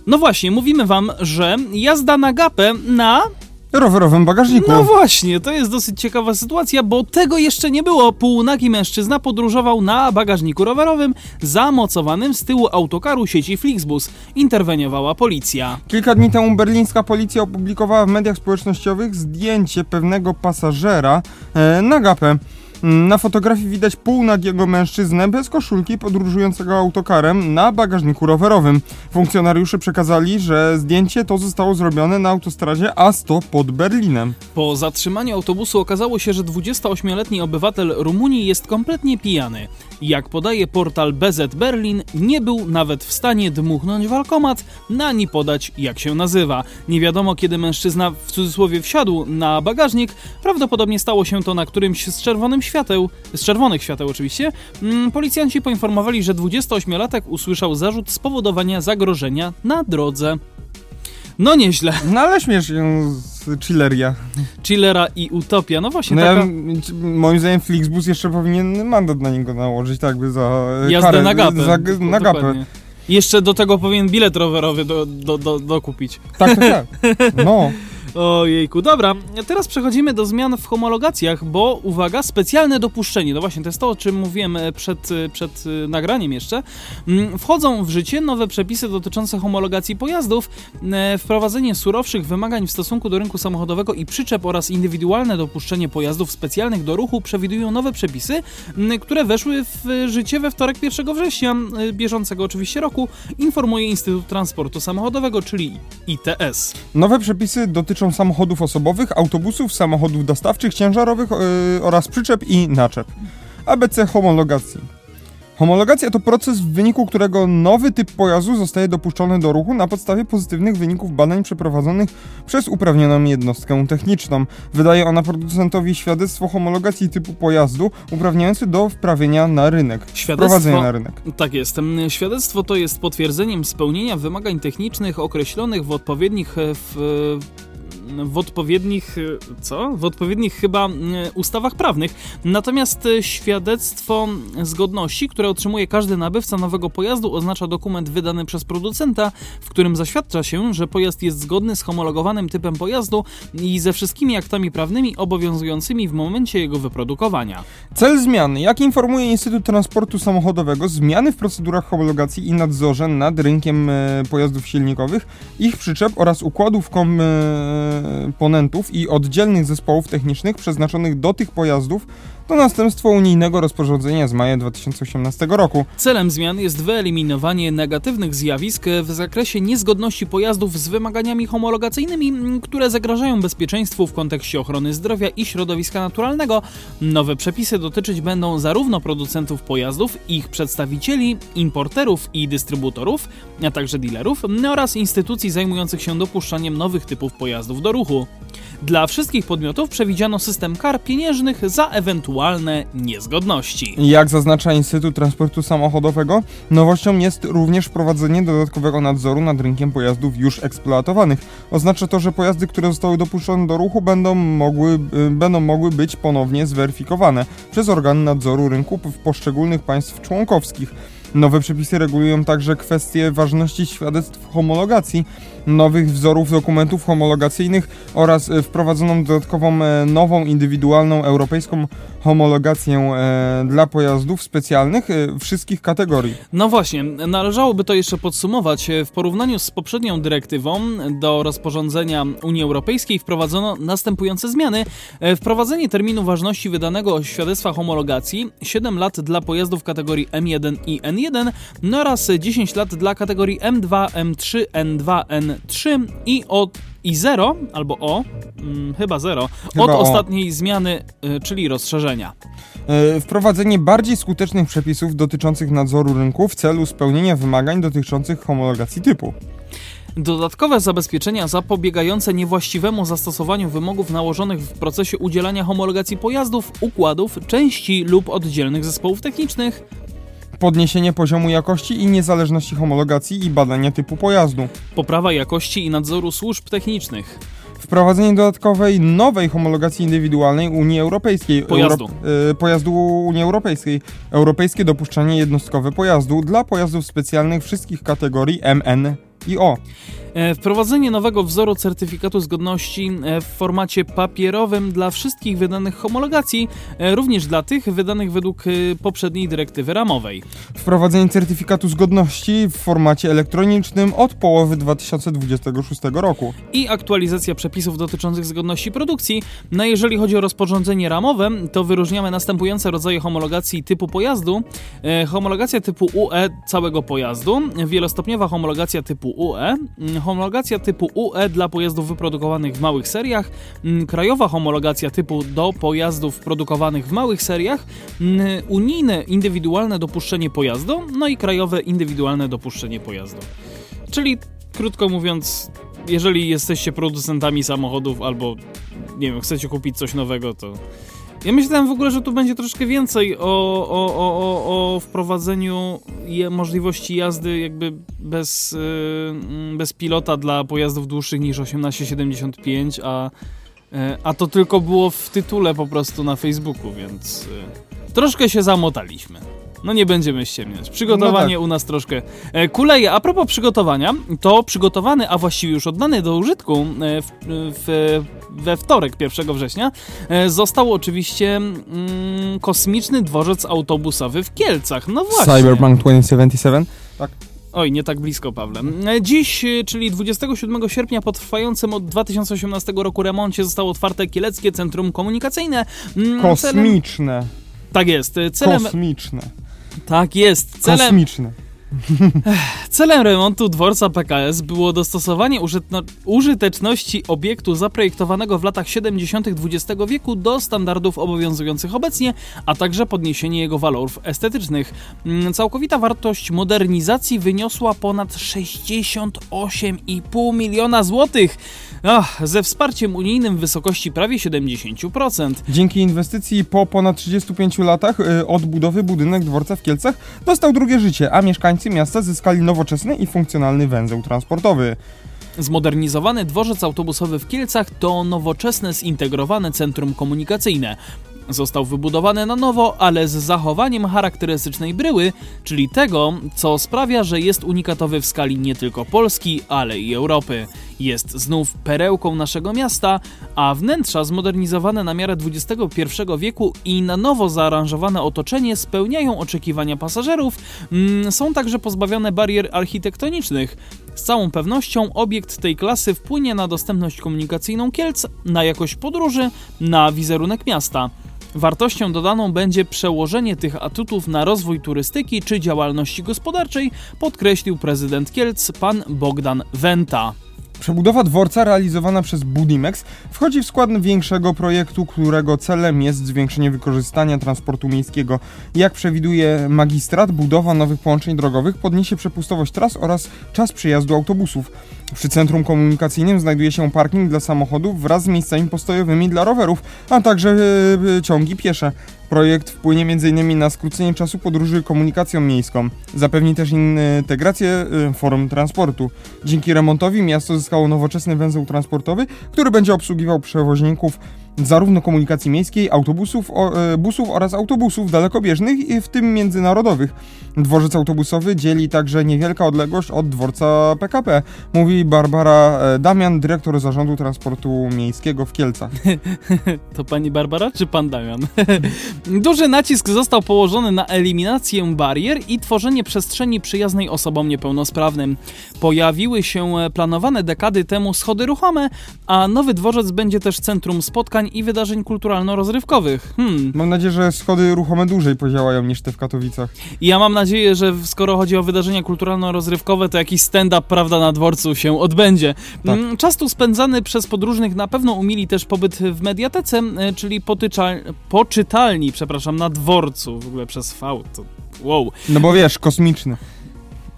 No właśnie, mówimy wam, że jazda na gapę na Rowerowym bagażniku. No właśnie, to jest dosyć ciekawa sytuacja, bo tego jeszcze nie było. Półnagi mężczyzna podróżował na bagażniku rowerowym zamocowanym z tyłu autokaru sieci Flixbus. Interweniowała policja. Kilka dni temu berlińska policja opublikowała w mediach społecznościowych zdjęcie pewnego pasażera e, na gapę. Na fotografii widać półnagiego mężczyznę bez koszulki podróżującego autokarem na bagażniku rowerowym. Funkcjonariusze przekazali, że zdjęcie to zostało zrobione na autostradzie A100 pod Berlinem. Po zatrzymaniu autobusu okazało się, że 28-letni obywatel Rumunii jest kompletnie pijany. Jak podaje portal BZ Berlin, nie był nawet w stanie dmuchnąć w alkomat, na ani podać jak się nazywa. Nie wiadomo kiedy mężczyzna w cudzysłowie wsiadł na bagażnik, prawdopodobnie stało się to na którymś z czerwonym świateł, z czerwonych świateł oczywiście. Mm, Policjanci poinformowali, że 28-latek usłyszał zarzut spowodowania zagrożenia na drodze. No nieźle. No ale śmiesz ją z chilleria. Chillera i Utopia. No właśnie No taka... ja, moim zdaniem Flixbus jeszcze powinien mandat na niego nałożyć, tak by za Jazdę karę, na gapę. Za, na gapę. Jeszcze do tego powinien bilet rowerowy do, do, do, dokupić. Tak, tak, tak. No. Ojejku, dobra, teraz przechodzimy do zmian w homologacjach, bo uwaga, specjalne dopuszczenie, no właśnie, to jest to, o czym mówiłem e, przed, e, przed e, nagraniem jeszcze. Mm, Wchodzą w życie nowe przepisy dotyczące homologacji pojazdów, wprowadzenie surowszych wymagań w stosunku do rynku samochodowego i przyczep oraz indywidualne dopuszczenie pojazdów specjalnych do ruchu przewidują nowe przepisy, m, które weszły w życie we wtorek 1 września bieżącego oczywiście roku, informuje Instytut Transportu Samochodowego, czyli ITS. Nowe przepisy dotyczą samochodów osobowych, autobusów, samochodów dostawczych, ciężarowych yy, oraz przyczep i naczep. ABC homologacji. Homologacja to proces, w wyniku którego nowy typ pojazdu zostaje dopuszczony do ruchu na podstawie pozytywnych wyników badań przeprowadzonych przez uprawnioną jednostkę techniczną. Wydaje ona producentowi świadectwo homologacji typu pojazdu uprawniający do wprawienia na rynek. Wprowadzenia na rynek. Tak jest. Świadectwo to jest potwierdzeniem spełnienia wymagań technicznych określonych w odpowiednich e, w, w odpowiednich, e, co? W odpowiednich chyba mm, ustawach prawnych. Natomiast e, świadectwo zgodności, które otrzymuje każdy nabywca nowego pojazdu, oznacza dokument wydany przez producenta, w którym zaświadcza się, że pojazd jest zgodny z homologowanym typem pojazdu i ze wszystkimi aktami prawnymi obowiązującymi w momencie jego wyprodukowania. Cel zmiany. Jak informuje Instytut Transportu Samochodowego, zmiany w procedurach homologacji i nadzorze nad rynkiem e, pojazdów silnikowych, ich przyczep oraz układów komponentów i oddzielnych zespołów technicznych przeznaczonych do tych pojazdów To następstwo unijnego rozporządzenia z maja 2018 roku. Celem zmian jest wyeliminowanie negatywnych zjawisk w zakresie niezgodności pojazdów z wymaganiami homologacyjnymi, które zagrażają bezpieczeństwu w kontekście ochrony zdrowia i środowiska naturalnego. Nowe przepisy dotyczyć będą zarówno producentów pojazdów, ich przedstawicieli, importerów i dystrybutorów, a także dealerów oraz instytucji zajmujących się dopuszczaniem nowych typów pojazdów do ruchu. Dla wszystkich podmiotów przewidziano system kar pieniężnych za ewentualne niezgodności. Jak zaznacza Instytut Transportu Samochodowego, nowością jest również wprowadzenie dodatkowego nadzoru nad rynkiem pojazdów już eksploatowanych. Oznacza to, że pojazdy, które zostały dopuszczone do ruchu będą mogły, y, będą mogły być ponownie zweryfikowane przez organy nadzoru rynku w poszczególnych państw członkowskich. Nowe przepisy regulują także kwestie ważności świadectw homologacji, nowych wzorów dokumentów homologacyjnych oraz e, wprowadzoną dodatkową e, nową indywidualną europejską homologację e, dla pojazdów specjalnych wszystkich kategorii. No właśnie, należałoby to jeszcze podsumować. W porównaniu z poprzednią dyrektywą do rozporządzenia Unii Europejskiej wprowadzono następujące zmiany. Wprowadzenie terminu ważności wydanego świadectwa homologacji 7 lat dla pojazdów kategorii M1 i N1 no oraz 10 lat dla kategorii M2, M3, N2, N3 i od i 0 albo o, hmm, chyba 0, od o. ostatniej zmiany, y, czyli rozszerzenia. Y, wprowadzenie bardziej skutecznych przepisów dotyczących nadzoru rynku w celu spełnienia wymagań dotyczących homologacji typu. Dodatkowe zabezpieczenia zapobiegające niewłaściwemu zastosowaniu wymogów nałożonych w procesie udzielania homologacji pojazdów, układów, części lub oddzielnych zespołów technicznych podniesienie poziomu jakości i niezależności homologacji i badania typu pojazdu, poprawa jakości i nadzoru służb technicznych, wprowadzenie dodatkowej nowej homologacji indywidualnej Unii Europejskiej. Pojazdu, Euro, y, pojazdu Unii Europejskiej, europejskie dopuszczenie jednostkowe pojazdu dla pojazdów specjalnych wszystkich kategorii MN i O. E, wprowadzenie nowego wzoru certyfikatu zgodności e, w formacie papierowym dla wszystkich wydanych homologacji, e, również dla tych wydanych według poprzedniej dyrektywy ramowej. Wprowadzenie certyfikatu zgodności w formacie elektronicznym od połowy 2026 roku. I aktualizacja przepisów dotyczących zgodności produkcji. No jeżeli chodzi o rozporządzenie ramowe, to wyróżniamy następujące rodzaje homologacji typu pojazdu. Homologacja typu UE całego pojazdu, wielostopniowa homologacja typu UE, homologacja typu UE dla pojazdów wyprodukowanych w małych seriach, mm, krajowa homologacja typu do pojazdów produkowanych w małych seriach, mm, unijne indywidualne dopuszczenie pojazdu, no i krajowe indywidualne dopuszczenie pojazdu. Czyli krótko mówiąc, jeżeli jesteście producentami samochodów albo nie wiem, chcecie kupić coś nowego, to ja myślałem w ogóle, że tu będzie troszkę więcej o, o, o, o wprowadzeniu możliwości jazdy jakby bez, yy, bez pilota dla pojazdów dłuższych niż 1875, a, yy, a to tylko było w tytule po prostu na Facebooku, więc yy, troszkę się zamotaliśmy. No nie będziemy ściemniać. Przygotowanie no tak. u nas troszkę e, kuleje. A propos przygotowania, to przygotowany, a właściwie już oddany do użytku e, w, w, we wtorek 1 września e, został oczywiście mm, kosmiczny dworzec autobusowy w Kielcach. No właśnie. Cyberpunk 2077? Tak. Oj, nie tak blisko, Pawle. Dziś, czyli 27 sierpnia, po trwającym od 2018 roku remoncie zostało otwarte Kieleckie Centrum Komunikacyjne. Mm, Kosmiczne. Celem... Tak jest. Celem... Kosmiczne. Tak jest. Celem... Kosmiczne. Celem remontu dworca PKS było dostosowanie użyteczności obiektu zaprojektowanego w latach 70. XX wieku do standardów obowiązujących obecnie, a także podniesienie jego walorów estetycznych. Mm, całkowita wartość modernizacji wyniosła ponad 68,5 miliona złotych. Ze wsparciem unijnym w wysokości prawie 70%. Dzięki inwestycji po ponad 35 latach y, od budowy budynek dworca w Kielcach dostał drugie życie, a mieszkańcy miasta zyskali nowoczesny i funkcjonalny węzeł transportowy. Zmodernizowany dworzec autobusowy w Kielcach to nowoczesne zintegrowane centrum komunikacyjne. Został wybudowany na nowo, ale z zachowaniem charakterystycznej bryły, czyli tego, co sprawia, że jest unikatowy w skali nie tylko Polski, ale i Europy. Jest znów perełką naszego miasta, a wnętrza zmodernizowane na miarę XXI wieku i na nowo zaaranżowane otoczenie spełniają oczekiwania pasażerów, mm, są także pozbawione barier architektonicznych. Z całą pewnością obiekt tej klasy wpłynie na dostępność komunikacyjną Kielc, na jakość podróży, na wizerunek miasta. Wartością dodaną będzie przełożenie tych atutów na rozwój turystyki czy działalności gospodarczej, podkreślił prezydent Kielc pan Bogdan Wenta. Przebudowa dworca realizowana przez Budimex wchodzi w skład większego projektu, którego celem jest zwiększenie wykorzystania transportu miejskiego. Jak przewiduje magistrat, budowa nowych połączeń drogowych podniesie przepustowość tras oraz czas przejazdu autobusów. Przy centrum komunikacyjnym znajduje się parking dla samochodów wraz z miejscami postojowymi dla rowerów, a także yy, ciągi piesze. Projekt wpłynie m.in. na skrócenie czasu podróży komunikacją miejską. Zapewni też integrację y, form transportu. Dzięki remontowi miasto zyskało nowoczesny węzeł transportowy, który będzie obsługiwał przewoźników zarówno komunikacji miejskiej, autobusów, o, e, busów oraz autobusów dalekobieżnych, w tym międzynarodowych. Dworzec autobusowy dzieli także niewielka odległość od dworca PKP, mówi Barbara e, Damian, dyrektor zarządu transportu miejskiego w Kielcach. to pani Barbara czy pan Damian? Duży nacisk został położony na eliminację barier i tworzenie przestrzeni przyjaznej osobom niepełnosprawnym. Pojawiły się planowane dekady temu schody ruchome, a nowy dworzec będzie też centrum spotkań i wydarzeń kulturalno-rozrywkowych. Hmm. Mam nadzieję, że schody ruchome dłużej podziałają niż te w Katowicach. I ja mam nadzieję, że skoro chodzi o wydarzenia kulturalno-rozrywkowe, to jakiś stand-up, prawda, na dworcu się odbędzie. Tak. Mm, czas tu spędzany przez podróżnych na pewno umili też pobyt w mediatece, e, czyli potyczal, poczytalni, przepraszam, na dworcu, w ogóle przez V, to wow. No bo wiesz, kosmiczny.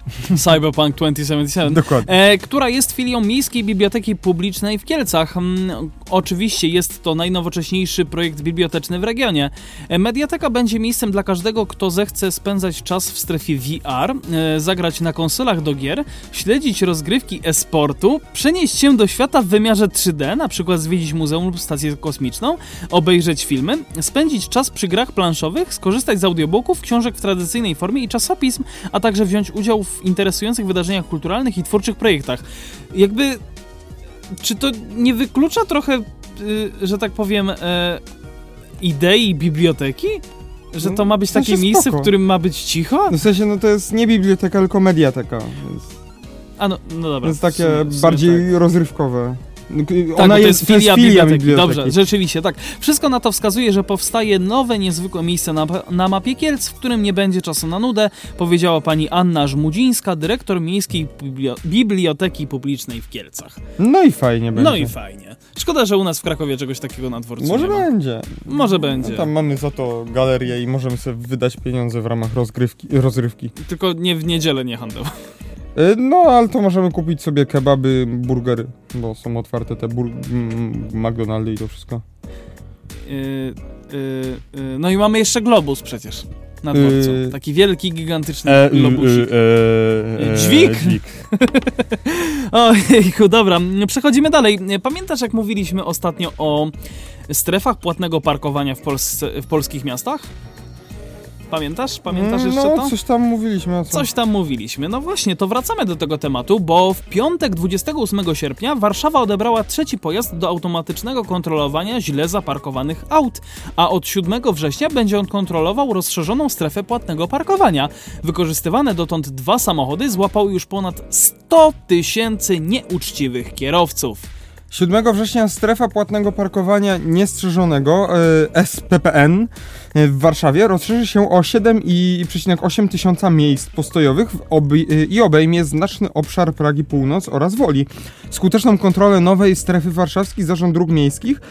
Cyberpunk 2077, Dokładnie. E, która jest filią Miejskiej Biblioteki Publicznej w Kielcach. Mm, oczywiście jest to najnowocześniejszy projekt biblioteczny w regionie. E, mediateka będzie miejscem dla każdego, kto zechce spędzać czas w strefie VR, e, zagrać na konsolach do gier, śledzić rozgrywki e-sportu, przenieść się do świata w wymiarze 3D, na przykład zwiedzić muzeum lub stację kosmiczną, obejrzeć filmy, spędzić czas przy grach planszowych, skorzystać z audiobooków, książek w tradycyjnej formie i czasopism, a także wziąć udział w interesujących wydarzeniach kulturalnych i twórczych projektach. Jakby, czy to nie wyklucza trochę, y, że tak powiem, e, idei biblioteki? Że to ma być takie miejsce, spoko. w którym ma być cicho? No w sensie, no to jest nie biblioteka, tylko mediateka. Więc... A no, no dobra. To jest takie bardziej tak. rozrywkowe. Tak, Ona jest, jest filia, filia biblioteki. biblioteki. Dobrze, rzeczywiście, tak. Wszystko na to wskazuje, że powstaje nowe, niezwykłe miejsce na, na mapie Kielc, w którym nie będzie czasu na nudę, powiedziała pani Anna Żmudzińska, dyrektor Miejskiej Biblioteki Publicznej w Kielcach. No i fajnie będzie. No i fajnie. Szkoda, że u nas w Krakowie czegoś takiego na dworcu Może nie ma. będzie. Może będzie. No, tam mamy za to galerię i możemy sobie wydać pieniądze w ramach rozgrywki, rozrywki. Tylko nie w niedzielę nie handel. Y, no, ale to możemy kupić sobie kebaby, burgery, bo są otwarte te bur- McDonaldy i to wszystko. Yy, yy, yy, no i mamy jeszcze Globus przecież na dworcu. Yy, Taki wielki, gigantyczny e, globusik. E, e, dźwig! dźwig. Ojejku, dobra. Przechodzimy dalej. Pamiętasz, jak mówiliśmy ostatnio o strefach płatnego parkowania w, Polsce, w polskich miastach? Pamiętasz? Pamiętasz jeszcze no, to? coś tam mówiliśmy. O co? Coś tam mówiliśmy. No właśnie, to wracamy do tego tematu, bo w piątek 28 sierpnia Warszawa odebrała trzeci pojazd do automatycznego kontrolowania źle zaparkowanych aut, a od 7 września będzie on kontrolował rozszerzoną strefę płatnego parkowania. Wykorzystywane dotąd dwa samochody złapały już ponad 100 tysięcy nieuczciwych kierowców. 7 września strefa płatnego parkowania niestrzeżonego e, SPPN e, w Warszawie rozszerzy się o 7,8 tysiąca miejsc postojowych e, i obejmie znaczny obszar Pragi Północ oraz Woli. Skuteczną kontrolę nowej strefy warszawskiej Zarząd Dróg Miejskich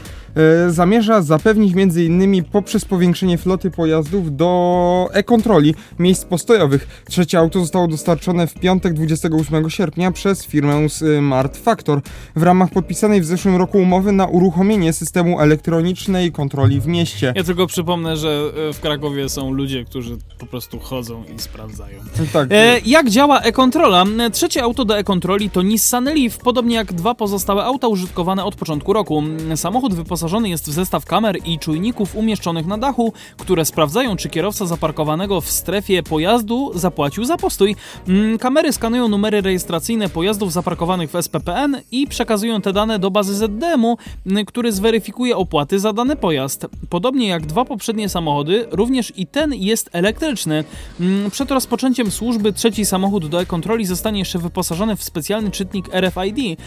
zamierza zapewnić m.in. poprzez powiększenie floty pojazdów do e-kontroli miejsc postojowych. Trzecie auto zostało dostarczone w piątek 28 sierpnia przez firmę Smart Factor w ramach podpisanej w zeszłym roku umowy na uruchomienie systemu elektronicznej kontroli w mieście. Ja tylko przypomnę, że e, w Krakowie są ludzie, którzy po prostu chodzą i sprawdzają. Tak. E, jak działa e-kontrola? Trzecie auto do e-kontroli to Nissan Leaf, podobnie jak dwa pozostałe auta użytkowane od początku roku. Samochód wyposażony wyposażony jest w zestaw kamer i czujników umieszczonych na dachu, które sprawdzają, czy kierowca zaparkowanego w strefie pojazdu zapłacił za postój. Mm, kamery skanują numery rejestracyjne pojazdów zaparkowanych w SPPN i przekazują te dane do bazy ZDM-u, mm, który zweryfikuje opłaty za dany pojazd. Podobnie jak dwa poprzednie samochody, również i ten jest elektryczny. Mm, przed rozpoczęciem służby trzeci samochód do e-kontroli zostanie jeszcze wyposażony w specjalny czytnik RFID.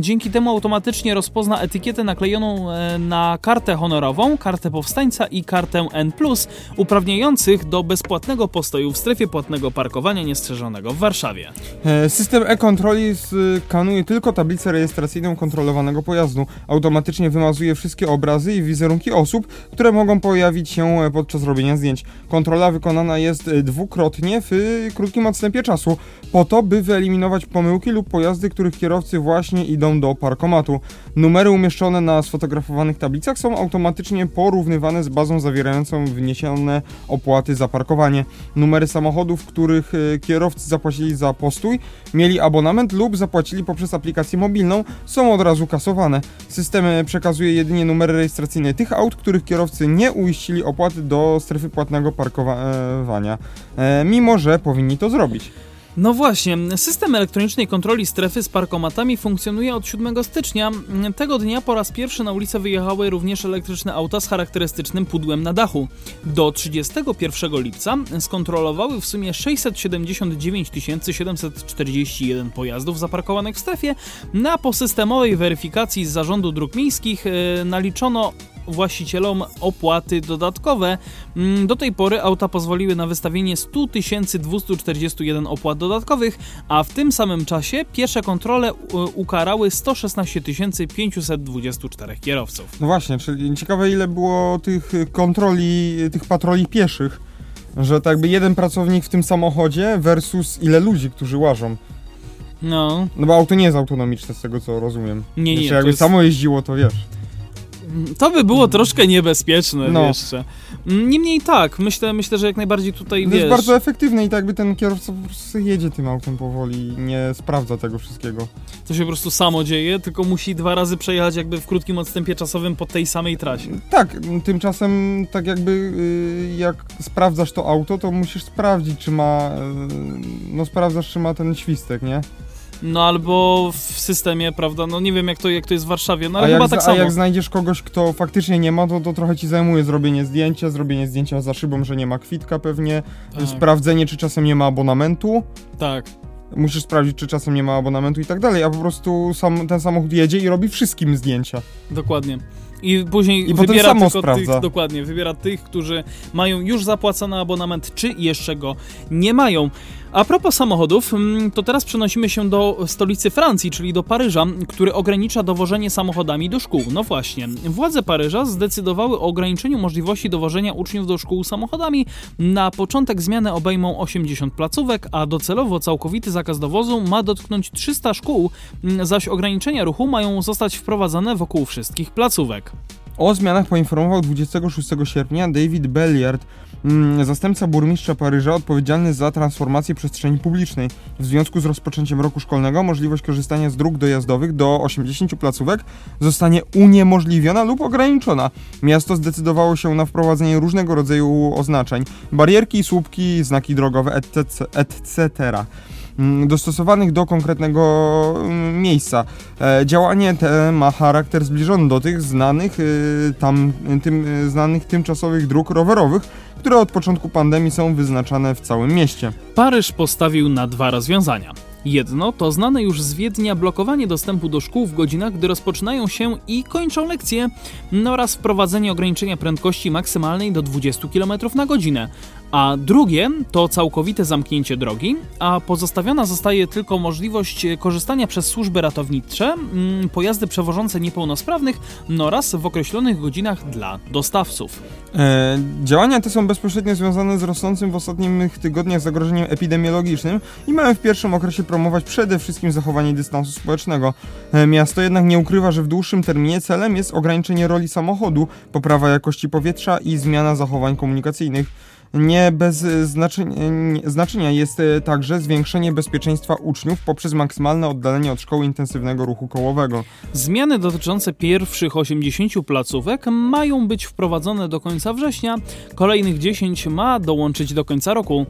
Dzięki temu automatycznie rozpozna etykietę naklejoną e, na kartę honorową, kartę powstańca i kartę N+, uprawniających do bezpłatnego postoju w strefie płatnego parkowania niestrzeżonego w Warszawie. E, system e-kontroli skanuje tylko tablicę rejestracyjną kontrolowanego pojazdu. Automatycznie wymazuje wszystkie obrazy i wizerunki osób, które mogą pojawić się podczas robienia zdjęć. Kontrola wykonana jest dwukrotnie w krótkim odstępie czasu, po to, by wyeliminować pomyłki lub pojazdy, których kierowcy właśnie idą do parkomatu. Numery umieszczone na sfotografowanych tablicach są automatycznie porównywane z bazą zawierającą wniesione opłaty za parkowanie. Numery samochodów, których e, kierowcy zapłacili za postój, mieli abonament lub zapłacili poprzez aplikację mobilną, są od razu kasowane. System e, przekazuje jedynie numery rejestracyjne tych aut, których kierowcy nie uiścili opłaty do strefy płatnego parkowania, e, mimo że powinni to zrobić. No właśnie, system elektronicznej kontroli strefy z parkomatami funkcjonuje od 7 stycznia. Tego dnia po raz pierwszy na ulicę wyjechały również elektryczne auta z charakterystycznym pudłem na dachu. Do 31 lipca skontrolowały w sumie 679 741 pojazdów zaparkowanych w strefie. Na posystemowej weryfikacji z Zarządu Dróg Miejskich e, naliczono właścicielom opłaty dodatkowe. Mm, do tej pory auta pozwoliły na wystawienie 100 241 opłat dodatkowych, a w tym samym czasie pierwsze kontrole ukarały 116 524 kierowców. No właśnie, czyli ciekawe ile było tych kontroli, tych patroli pieszych, że tak by jeden pracownik w tym samochodzie versus ile ludzi, którzy łażą. No. No bo auto nie jest autonomiczne z tego co rozumiem. Nie, nie. Jeszcze jakby jest... samo jeździło, to wiesz. To by było troszkę niebezpieczne no. jeszcze. Niemniej tak, myślę, myślę, że jak najbardziej tutaj, To jest bardzo efektywne i tak jakby ten kierowca po prostu jedzie tym autem powoli i nie sprawdza tego wszystkiego. To się po prostu samo dzieje, tylko musi dwa razy przejechać jakby w krótkim odstępie czasowym po tej samej trasie. Tak, tymczasem tak jakby y, jak sprawdzasz to auto, to musisz sprawdzić, czy ma... Y, no sprawdzasz, czy ma ten świstek, nie? No albo w systemie, prawda, no nie wiem jak to, jak to jest w Warszawie, no ale a chyba jak, tak samo. A jak znajdziesz kogoś, kto faktycznie nie ma, to, to trochę ci zajmuje zrobienie zdjęcia, zrobienie zdjęcia za szybą, że nie ma kwitka pewnie, tak. sprawdzenie, czy czasem nie ma abonamentu. Tak. Musisz sprawdzić, czy czasem nie ma abonamentu i tak dalej, a po prostu sam, ten samochód jedzie i robi wszystkim zdjęcia. Dokładnie. I później I wybiera samo tylko sprawdza. tych, dokładnie, wybiera tych, którzy mają już zapłacony abonament, czy jeszcze go nie mają. A propos samochodów, mm, to teraz przenosimy się do stolicy Francji, czyli do Paryża, który ogranicza dowożenie samochodami do szkół. No właśnie, władze Paryża zdecydowały o ograniczeniu możliwości dowożenia uczniów do szkół samochodami. Na początek zmiany obejmą 80 placówek, a docelowo całkowity zakaz dowozu ma dotknąć 300 szkół, mm, zaś ograniczenia ruchu mają zostać wprowadzone wokół wszystkich placówek. O zmianach poinformował 26 sierpnia David Belliard, zastępca burmistrza Paryża odpowiedzialny za transformację przestrzeni publicznej. W związku z rozpoczęciem roku szkolnego możliwość korzystania z dróg dojazdowych do 80 placówek zostanie uniemożliwiona lub ograniczona. Miasto zdecydowało się na wprowadzenie różnego rodzaju oznaczeń, barierki, słupki, znaki drogowe, etc. etc. Mm, dostosowanych do konkretnego mm, miejsca. E, działanie te ma charakter zbliżony do tych znanych, y, tam, tym, y, znanych tymczasowych dróg rowerowych, które od początku pandemii są wyznaczane w całym mieście. Paryż postawił na dwa rozwiązania. Jedno to znane już z Wiednia blokowanie dostępu do szkół w godzinach, gdy rozpoczynają się i kończą lekcje, no oraz wprowadzenie ograniczenia prędkości maksymalnej do 20 km na godzinę. A drugie to całkowite zamknięcie drogi, a pozostawiona zostaje tylko możliwość korzystania przez służby ratownicze, mm, pojazdy przewożące niepełnosprawnych no oraz w określonych godzinach dla dostawców. E, działania te są bezpośrednio związane z rosnącym w ostatnich tygodniach zagrożeniem epidemiologicznym i mają w pierwszym okresie promować przede wszystkim zachowanie dystansu społecznego. E, miasto jednak nie ukrywa, że w dłuższym terminie celem jest ograniczenie roli samochodu, poprawa jakości powietrza i zmiana zachowań komunikacyjnych. Nie bez znaczenia, znaczenia jest e, także zwiększenie bezpieczeństwa uczniów poprzez maksymalne oddalenie od szkoły intensywnego ruchu kołowego. Zmiany dotyczące pierwszych 80 placówek mają być wprowadzone do końca września, kolejnych 10 ma dołączyć do końca roku.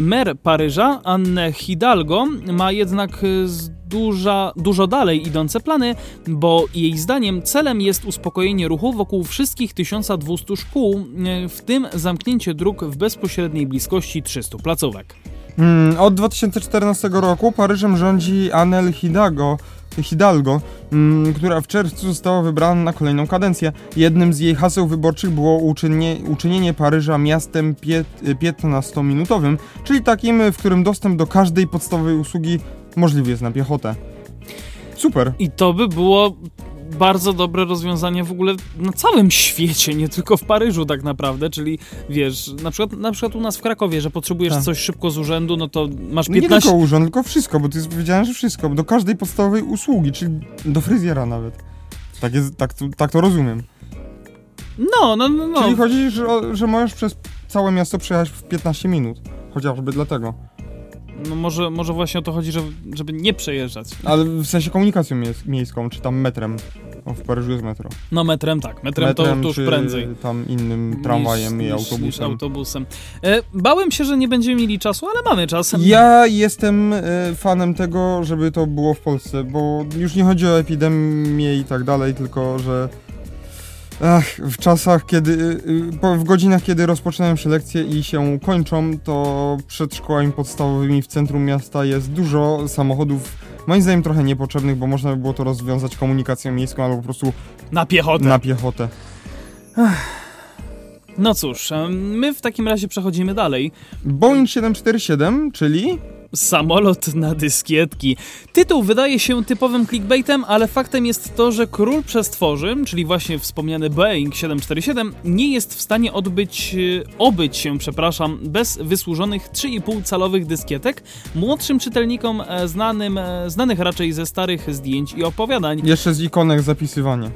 Mer Paryża, Anne Hidalgo, ma jednak z duża, dużo dalej idące plany, bo jej zdaniem celem jest uspokojenie ruchu wokół wszystkich 1200 szkół, e, w tym zamknięcie dróg w bezpośredniej bliskości 300 placówek. Hmm, od 2014 roku Paryżem rządzi Anel Hidalgo, Hidalgo, mm, która w czerwcu została wybrana na kolejną kadencję. Jednym z jej haseł wyborczych było uczynienie, uczynienie Paryża miastem 15-minutowym, czyli takim, w którym dostęp do każdej podstawowej usługi możliwy jest na piechotę. Super. I to by było bardzo dobre rozwiązanie w ogóle na całym świecie, nie tylko w Paryżu tak naprawdę, czyli wiesz, na przykład, na przykład u nas w Krakowie, że potrzebujesz tak. coś szybko z urzędu, no to masz 15... No nie tylko urząd, tylko wszystko, bo ty jest powiedziane, że wszystko, do każdej podstawowej usługi, czyli do fryzjera nawet. Tak, jest, tak, tak to rozumiem. No, no, no. no. Czyli chodzi, że, że możesz przez całe miasto przejechać w 15 minut, chociażby dlatego. No może, może właśnie o to chodzi, żeby, żeby nie przejeżdżać. Ale w sensie komunikacją miejską, czy tam metrem. O, w Paryżu jest metro. No metrem tak, metrem, metrem to, to już prędzej. tam innym tramwajem niż, i autobusem. Niż autobusem. E, bałem się, że nie będziemy mieli czasu, ale mamy czas. Ja jestem e, fanem tego, żeby to było w Polsce, bo już nie chodzi o epidemię i tak dalej, tylko że Ach, w czasach, kiedy, y, y, w godzinach, kiedy rozpoczynają się lekcje i się kończą, to przed szkołami podstawowymi w centrum miasta jest dużo samochodów, moim zdaniem trochę niepotrzebnych, bo można by było to rozwiązać komunikacją miejską albo po prostu na piechotę. Na piechotę. No cóż, my w takim razie przechodzimy dalej. Boeing 747, czyli Samolot na dyskietki. Tytuł wydaje się typowym clickbaitem, ale faktem jest to, że król przestworzy, czyli właśnie wspomniany Boeing 747, nie jest w stanie odbyć, e, obyć się, przepraszam, bez wysłużonych 3,5 calowych dyskietek młodszym czytelnikom e, znanym, e, znanych raczej ze starych zdjęć i opowiadań. Jeszcze z ikonek zapisywania.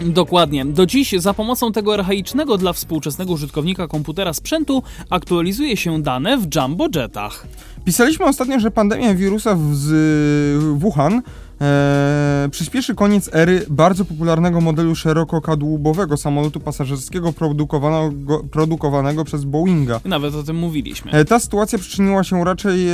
Dokładnie. Do dziś za pomocą tego archaicznego dla współczesnego użytkownika komputera sprzętu aktualizuje się dane w jumbo jetach. Pisaliśmy ostatnio, że pandemia wirusa w, z Wuhan e, przyspieszy koniec ery bardzo popularnego modelu szerokokadłubowego samolotu pasażerskiego produkowanego, produkowanego przez Boeinga. Nawet o tym mówiliśmy. E, ta sytuacja przyczyniła się raczej e,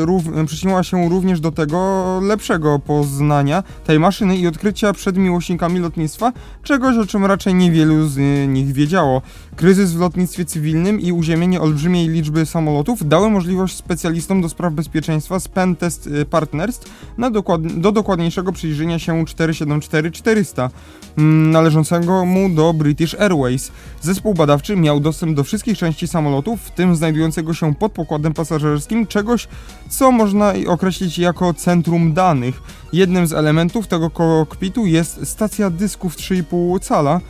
rów, przyczyniła się również do tego lepszego poznania tej maszyny i odkrycia przed miłośnikami lotnictwa, czegoś o czym raczej niewielu z nich wiedziało. Kryzys w lotnictwie cywilnym i uziemienie olbrzymiej liczby samolotów dały możliwość specjalistom do spraw bezpieczeństwa z Pentest Partners na dokład, do dokładniejszego przyjrzenia się 474-400 mm, należącego mu do British Airways. Zespół badawczy miał dostęp do wszystkich części samolotów, w tym znajdującego się pod pokładem pasażerskim czegoś, co można określić jako centrum danych. Jednym z elementów tego kokpitu jest stacja dysków 3,5 cala,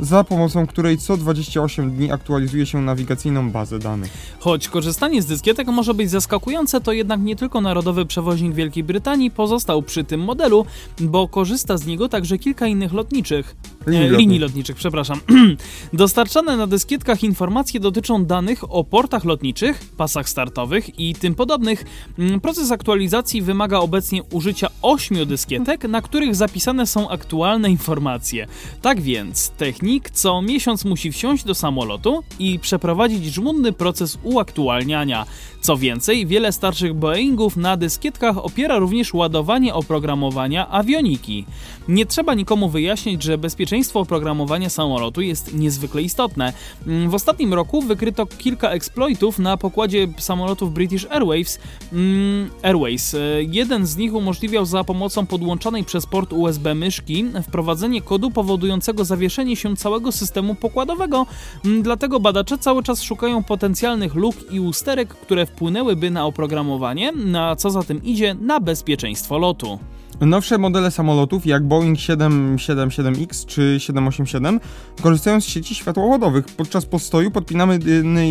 za pomocą której co 28 dni aktualizuje się nawigacyjną bazę danych. Choć korzystanie z dyskietek może być zaskakujące, to jednak nie tylko narodowy przewoźnik Wielkiej Brytanii pozostał przy tym modelu, bo korzysta z niego także kilka innych lotniczych. Linii, e, linii lotniczych, przepraszam. Dostarczane na dyskietkach informacje dotyczą danych o portach lotniczych, pasach startowych i tym podobnych. Mm, proces aktualizacji wymaga obecnie użycia 8 dyskietek, na których zapisane są aktualne informacje. Tak więc technik co miesiąc musi wsiąść do samolotu i przeprowadzić żmudny proces uaktualniania. Co więcej, wiele starszych Boeingów na dyskietkach opiera również ładowanie oprogramowania awioniki. Nie trzeba nikomu wyjaśnić, że bezpieczeństwo oprogramowania samolotu jest niezwykle istotne. Mm, w ostatnim roku wykryto kilka exploitów na pokładzie samolotów British Airways. Mm, Airways. E, jeden z nich umożliwiał za pomocą podłączonej przez port USB myszki wprowadzenie kodu powodującego zawieszenie się całego systemu pokładowego. Mm, dlatego badacze cały czas szukają potencjalnych luk i usterek, które wpłynęłyby na oprogramowanie, na co za tym idzie na bezpieczeństwo lotu. Nowsze modele samolotów, jak Boeing 777X czy 787, korzystają z sieci światłowodowych. Podczas postoju podpinamy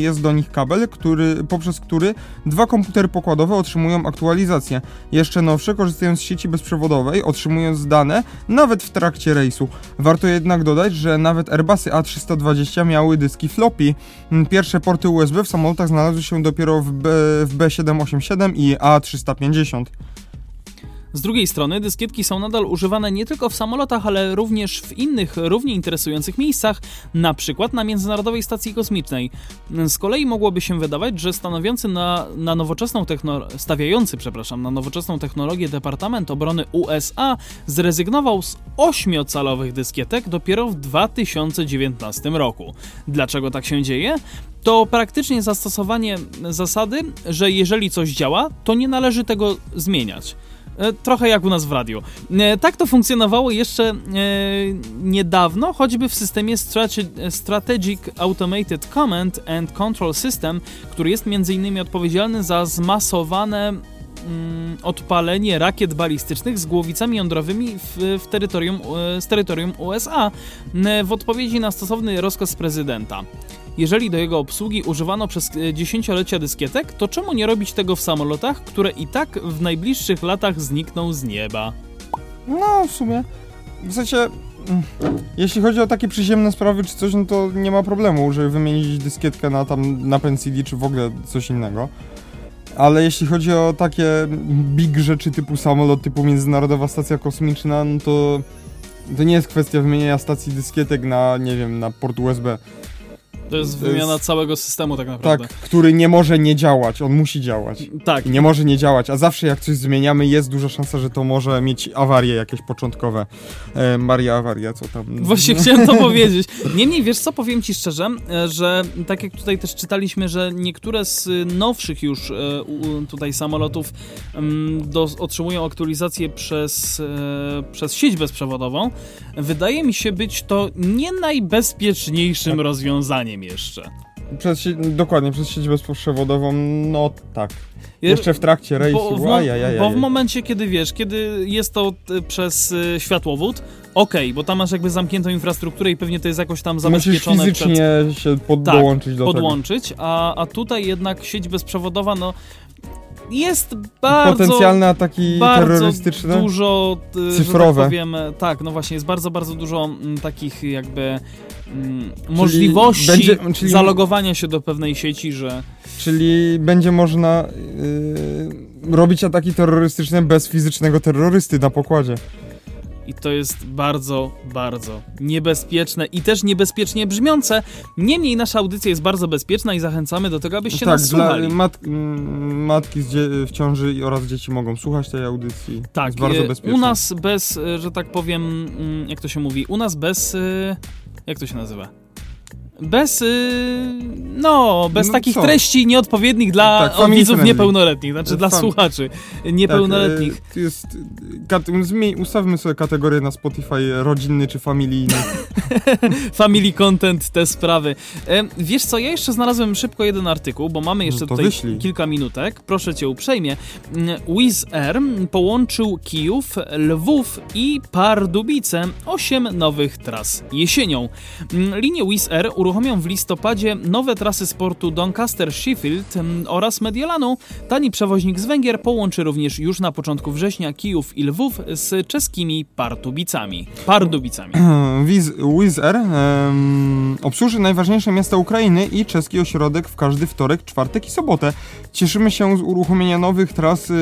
jest do nich kabel, który, poprzez który dwa komputery pokładowe otrzymują aktualizację. Jeszcze nowsze korzystają z sieci bezprzewodowej, otrzymując dane nawet w trakcie rejsu. Warto jednak dodać, że nawet Airbusy A320 miały dyski floppy. Pierwsze porty USB w samolotach znalazły się dopiero w, B, w B787 i A350. Z drugiej strony dyskietki są nadal używane nie tylko w samolotach, ale również w innych równie interesujących miejscach, na przykład na Międzynarodowej Stacji Kosmicznej. Z kolei mogłoby się wydawać, że stanowiący na, na nowoczesną stawiający, przepraszam, na nowoczesną technologię Departament Obrony USA zrezygnował z 8-calowych dyskietek dopiero w 2019 roku. Dlaczego tak się dzieje? To praktycznie zastosowanie zasady, że jeżeli coś działa, to nie należy tego zmieniać. E, trochę jak u nas w radiu. E, tak to funkcjonowało jeszcze e, niedawno, choćby w systemie Strategic Automated Command and Control System, który jest m.in. odpowiedzialny za zmasowane mm, odpalenie rakiet balistycznych z głowicami jądrowymi w, w terytorium, z terytorium USA w odpowiedzi na stosowny rozkaz prezydenta. Jeżeli do jego obsługi używano przez e, dziesięciolecia dyskietek, to czemu nie robić tego w samolotach, które i tak w najbliższych latach znikną z nieba? No, w sumie. W sensie, mm, jeśli chodzi o takie przyziemne sprawy czy coś, no to nie ma problemu, żeby wymienić dyskietkę na tam na CD czy w ogóle coś innego. Ale jeśli chodzi o takie big rzeczy typu samolot, typu Międzynarodowa Stacja Kosmiczna, no to to nie jest kwestia wymienienia stacji dyskietek na, nie wiem, na port USB. To jest wymiana jest... całego systemu tak naprawdę. Tak, który nie może nie działać, on musi działać. Tak. I nie może nie działać, a zawsze jak coś zmieniamy, jest duża szansa, że to może mieć awarie jakieś początkowe. E, Maria awaria, co tam. Właśnie chciałem to powiedzieć. Niemniej, wiesz co, powiem ci szczerze, e, że tak jak tutaj też czytaliśmy, że niektóre z nowszych już e, tutaj samolotów do, otrzymują aktualizację przez, e, przez sieć bezprzewodową, wydaje mi się być to nie najbezpieczniejszym tak. rozwiązaniem jeszcze. Przez, dokładnie, przez sieć bezprzewodową, no tak. Jeszcze w trakcie rejsu, bo, bo w momencie, kiedy wiesz, kiedy jest to e, przez y, światłowód, okej, okay, bo tam masz jakby zamkniętą infrastrukturę i pewnie to jest jakoś tam zabezpieczone. Musisz fizycznie przed... się tak, dołączyć do podłączyć, tego. A, a tutaj jednak sieć bezprzewodowa, no jest bardzo... Potencjalne ataki bardzo terrorystyczne? dużo... Y, cyfrowe. Tak, powiem, tak, no właśnie, jest bardzo, bardzo dużo m, mm, takich jakby Mm, możliwości będzie, czyli, zalogowania się do pewnej sieci, że... Czyli będzie można yy, robić ataki terrorystyczne bez fizycznego terrorysty na pokładzie. I to jest bardzo, bardzo niebezpieczne i też niebezpiecznie brzmiące. Niemniej nasza audycja jest bardzo bezpieczna i zachęcamy do tego, abyście tak, nas słuchali. Dla mat matki w ciąży oraz dzieci mogą słuchać tej audycji. Tak, jest bardzo bezpieczne. U nas bez, że tak powiem, mm, jak to się mówi, u nas bez y, jak to się nazywa? Bez, yy, no, bez no takich co? treści nieodpowiednich dla tak, widzów niepełnoletnich, znaczy dla słuchaczy niepełnoletnich. Tak, jest, ustawmy sobie kategorię na Spotify rodzinny czy familijny. Family content, te sprawy. Wiesz co, ja jeszcze znalazłem szybko jeden artykuł, bo mamy jeszcze no tutaj wyślij. kilka minutek. Proszę cię uprzejmie. Wizz Air połączył Kijów, Lwów i Pardubice. Osiem nowych tras jesienią. Linie Wizz Air uruchomią w listopadzie nowe trasy sportu Doncaster-Sheffield oraz Mediolanu. Tani przewoźnik z Węgier połączy również już na początku września Kijów i Lwów z czeskimi Partubicami. Pardubicami. Wizz Air um, obsłuży najważniejsze miasta Ukrainy i czeski ośrodek w każdy wtorek, czwartek i sobotę. Cieszymy się z uruchomienia nowych tras yy,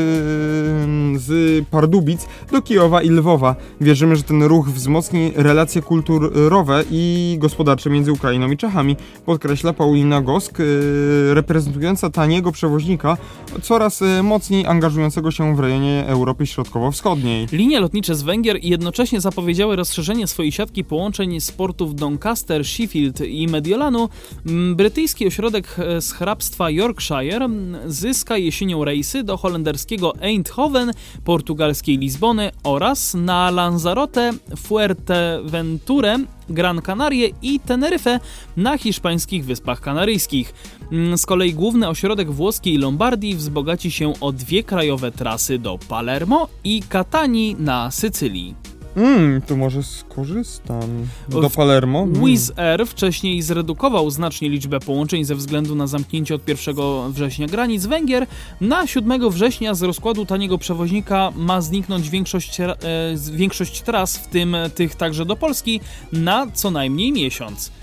z Pardubic do Kijowa i Lwowa. Wierzymy, że ten ruch wzmocni relacje kulturowe i gospodarcze między Ukrainą i Czechami, podkreśla Paulina Gosk, yy, reprezentująca taniego przewoźnika, coraz yy, mocniej angażującego się w rejonie Europy Środkowo-Wschodniej. Linie lotnicze z Węgier jednocześnie zapowiedziały rozszerzenie swojej siatki połączeń z portów Doncaster, Sheffield i Mediolanu. Mm, brytyjski ośrodek e, z hrabstwa Yorkshire zyska jesienią rejsy do holenderskiego Eindhoven, portugalskiej Lizbony oraz na Lanzarote, Fuerteventurę Gran Canaria i Teneryfę na hiszpańskich Wyspach Kanaryjskich. Mm, z kolei główny ośrodek włoskiej Lombardii wzbogaci się o dwie krajowe trasy do Palermo i Catanii na Sycylii. Mmm, to może skorzystam. Do Palermo? Mm. Wizz Air wcześniej zredukował znacznie liczbę połączeń ze względu na zamknięcie od 1 września granic Węgier. Na 7 września z rozkładu taniego przewoźnika ma zniknąć większość, e, większość tras, w tym tych także do Polski, na co najmniej miesiąc.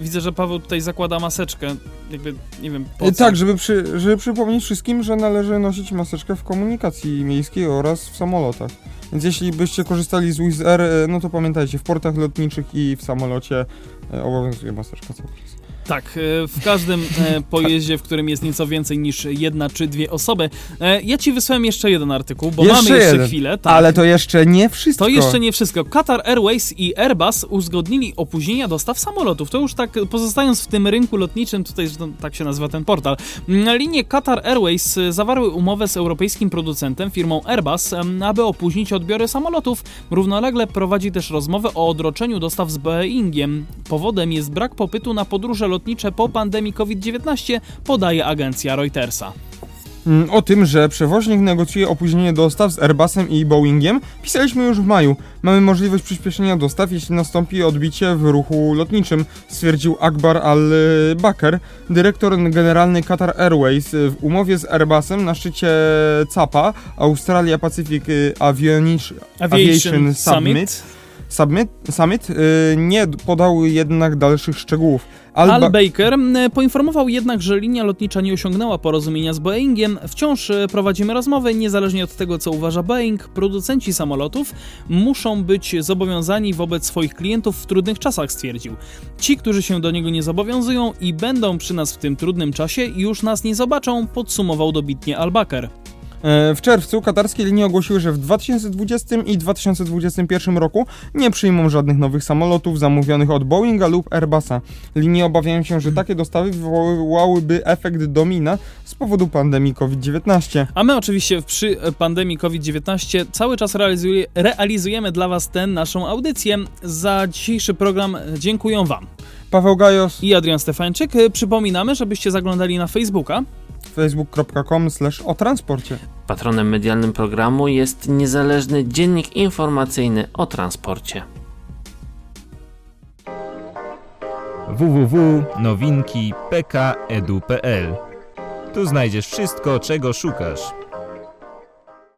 Widzę, że Paweł tutaj zakłada maseczkę. Jakby, nie wiem, po co. Tak, żeby, przy, żeby przypomnieć wszystkim, że należy nosić maseczkę w komunikacji miejskiej oraz w samolotach. Więc jeśli byście korzystali z Wizz Air, e, no to pamiętajcie, w portach lotniczych i w samolocie e, obowiązuje maseczka cały czas. Tak, e, w każdym e, pojeździe, w którym jest nieco więcej niż jedna czy dwie osoby. E, Ja ci wysłałem jeszcze jeden artykuł, bo mamy jeszcze jeden. chwilę. Tak. Ale to jeszcze nie wszystko. To jeszcze nie wszystko. Qatar Airways i Airbus uzgodnili opóźnienia dostaw samolotów. To już tak pozostając w tym rynku lotniczym, tutaj zresztą tak się nazywa ten portal. Linie Qatar Airways zawarły umowę z europejskim producentem, firmą Airbus, aby opóźnić odbiory samolotów. Równolegle prowadzi też rozmowę o odroczeniu dostaw z Boeingiem. Powodem jest brak popytu na podróże lotnicze po pandemii COVID-19, podaje agencja Reutersa. Mm, O tym, że przewoźnik negocjuje opóźnienie dostaw z Airbusem i Boeingiem, pisaliśmy już w maju. Mamy możliwość przyspieszenia dostaw, jeśli nastąpi odbicie w ruchu lotniczym, stwierdził Akbar Al-Bakr, dyrektor generalny Qatar Airways. W umowie z Airbusem na szczycie CAPA, Australia Pacific Avionic- Aviation Summit, Summit, Summit y, nie podał jednak dalszych szczegółów. Al, Al Ba- Baker poinformował jednak, że linia lotnicza nie osiągnęła porozumienia z Boeingiem. Wciąż e, prowadzimy rozmowy, niezależnie od tego, co uważa Boeing. Producenci samolotów muszą być zobowiązani wobec swoich klientów w trudnych czasach, stwierdził. Ci, którzy się do niego nie zobowiązują i będą przy nas w tym trudnym czasie, już nas nie zobaczą, podsumował dobitnie Al Baker. E, W czerwcu katarskie linie ogłosiły, że w 2020 i 2021 roku nie przyjmą żadnych nowych samolotów zamówionych od Boeinga lub Airbusa. Linie obawiają się, że takie dostawy wywołałyby efekt domina z powodu pandemii COVID-19. A my oczywiście przy pandemii COVID-19 cały czas realizuje, realizujemy dla Was tę naszą audycję. Za dzisiejszy program dziękuję Wam. Paweł Gajos, i Adrian Stefańczyk. Y, Przypominamy, żebyście zaglądali na Facebooka. facebook.com slash o transporcie. Patronem medialnym programu jest niezależny dziennik informacyjny o transporcie. www.nowinki.pk.edu.pl Tu znajdziesz wszystko, czego szukasz.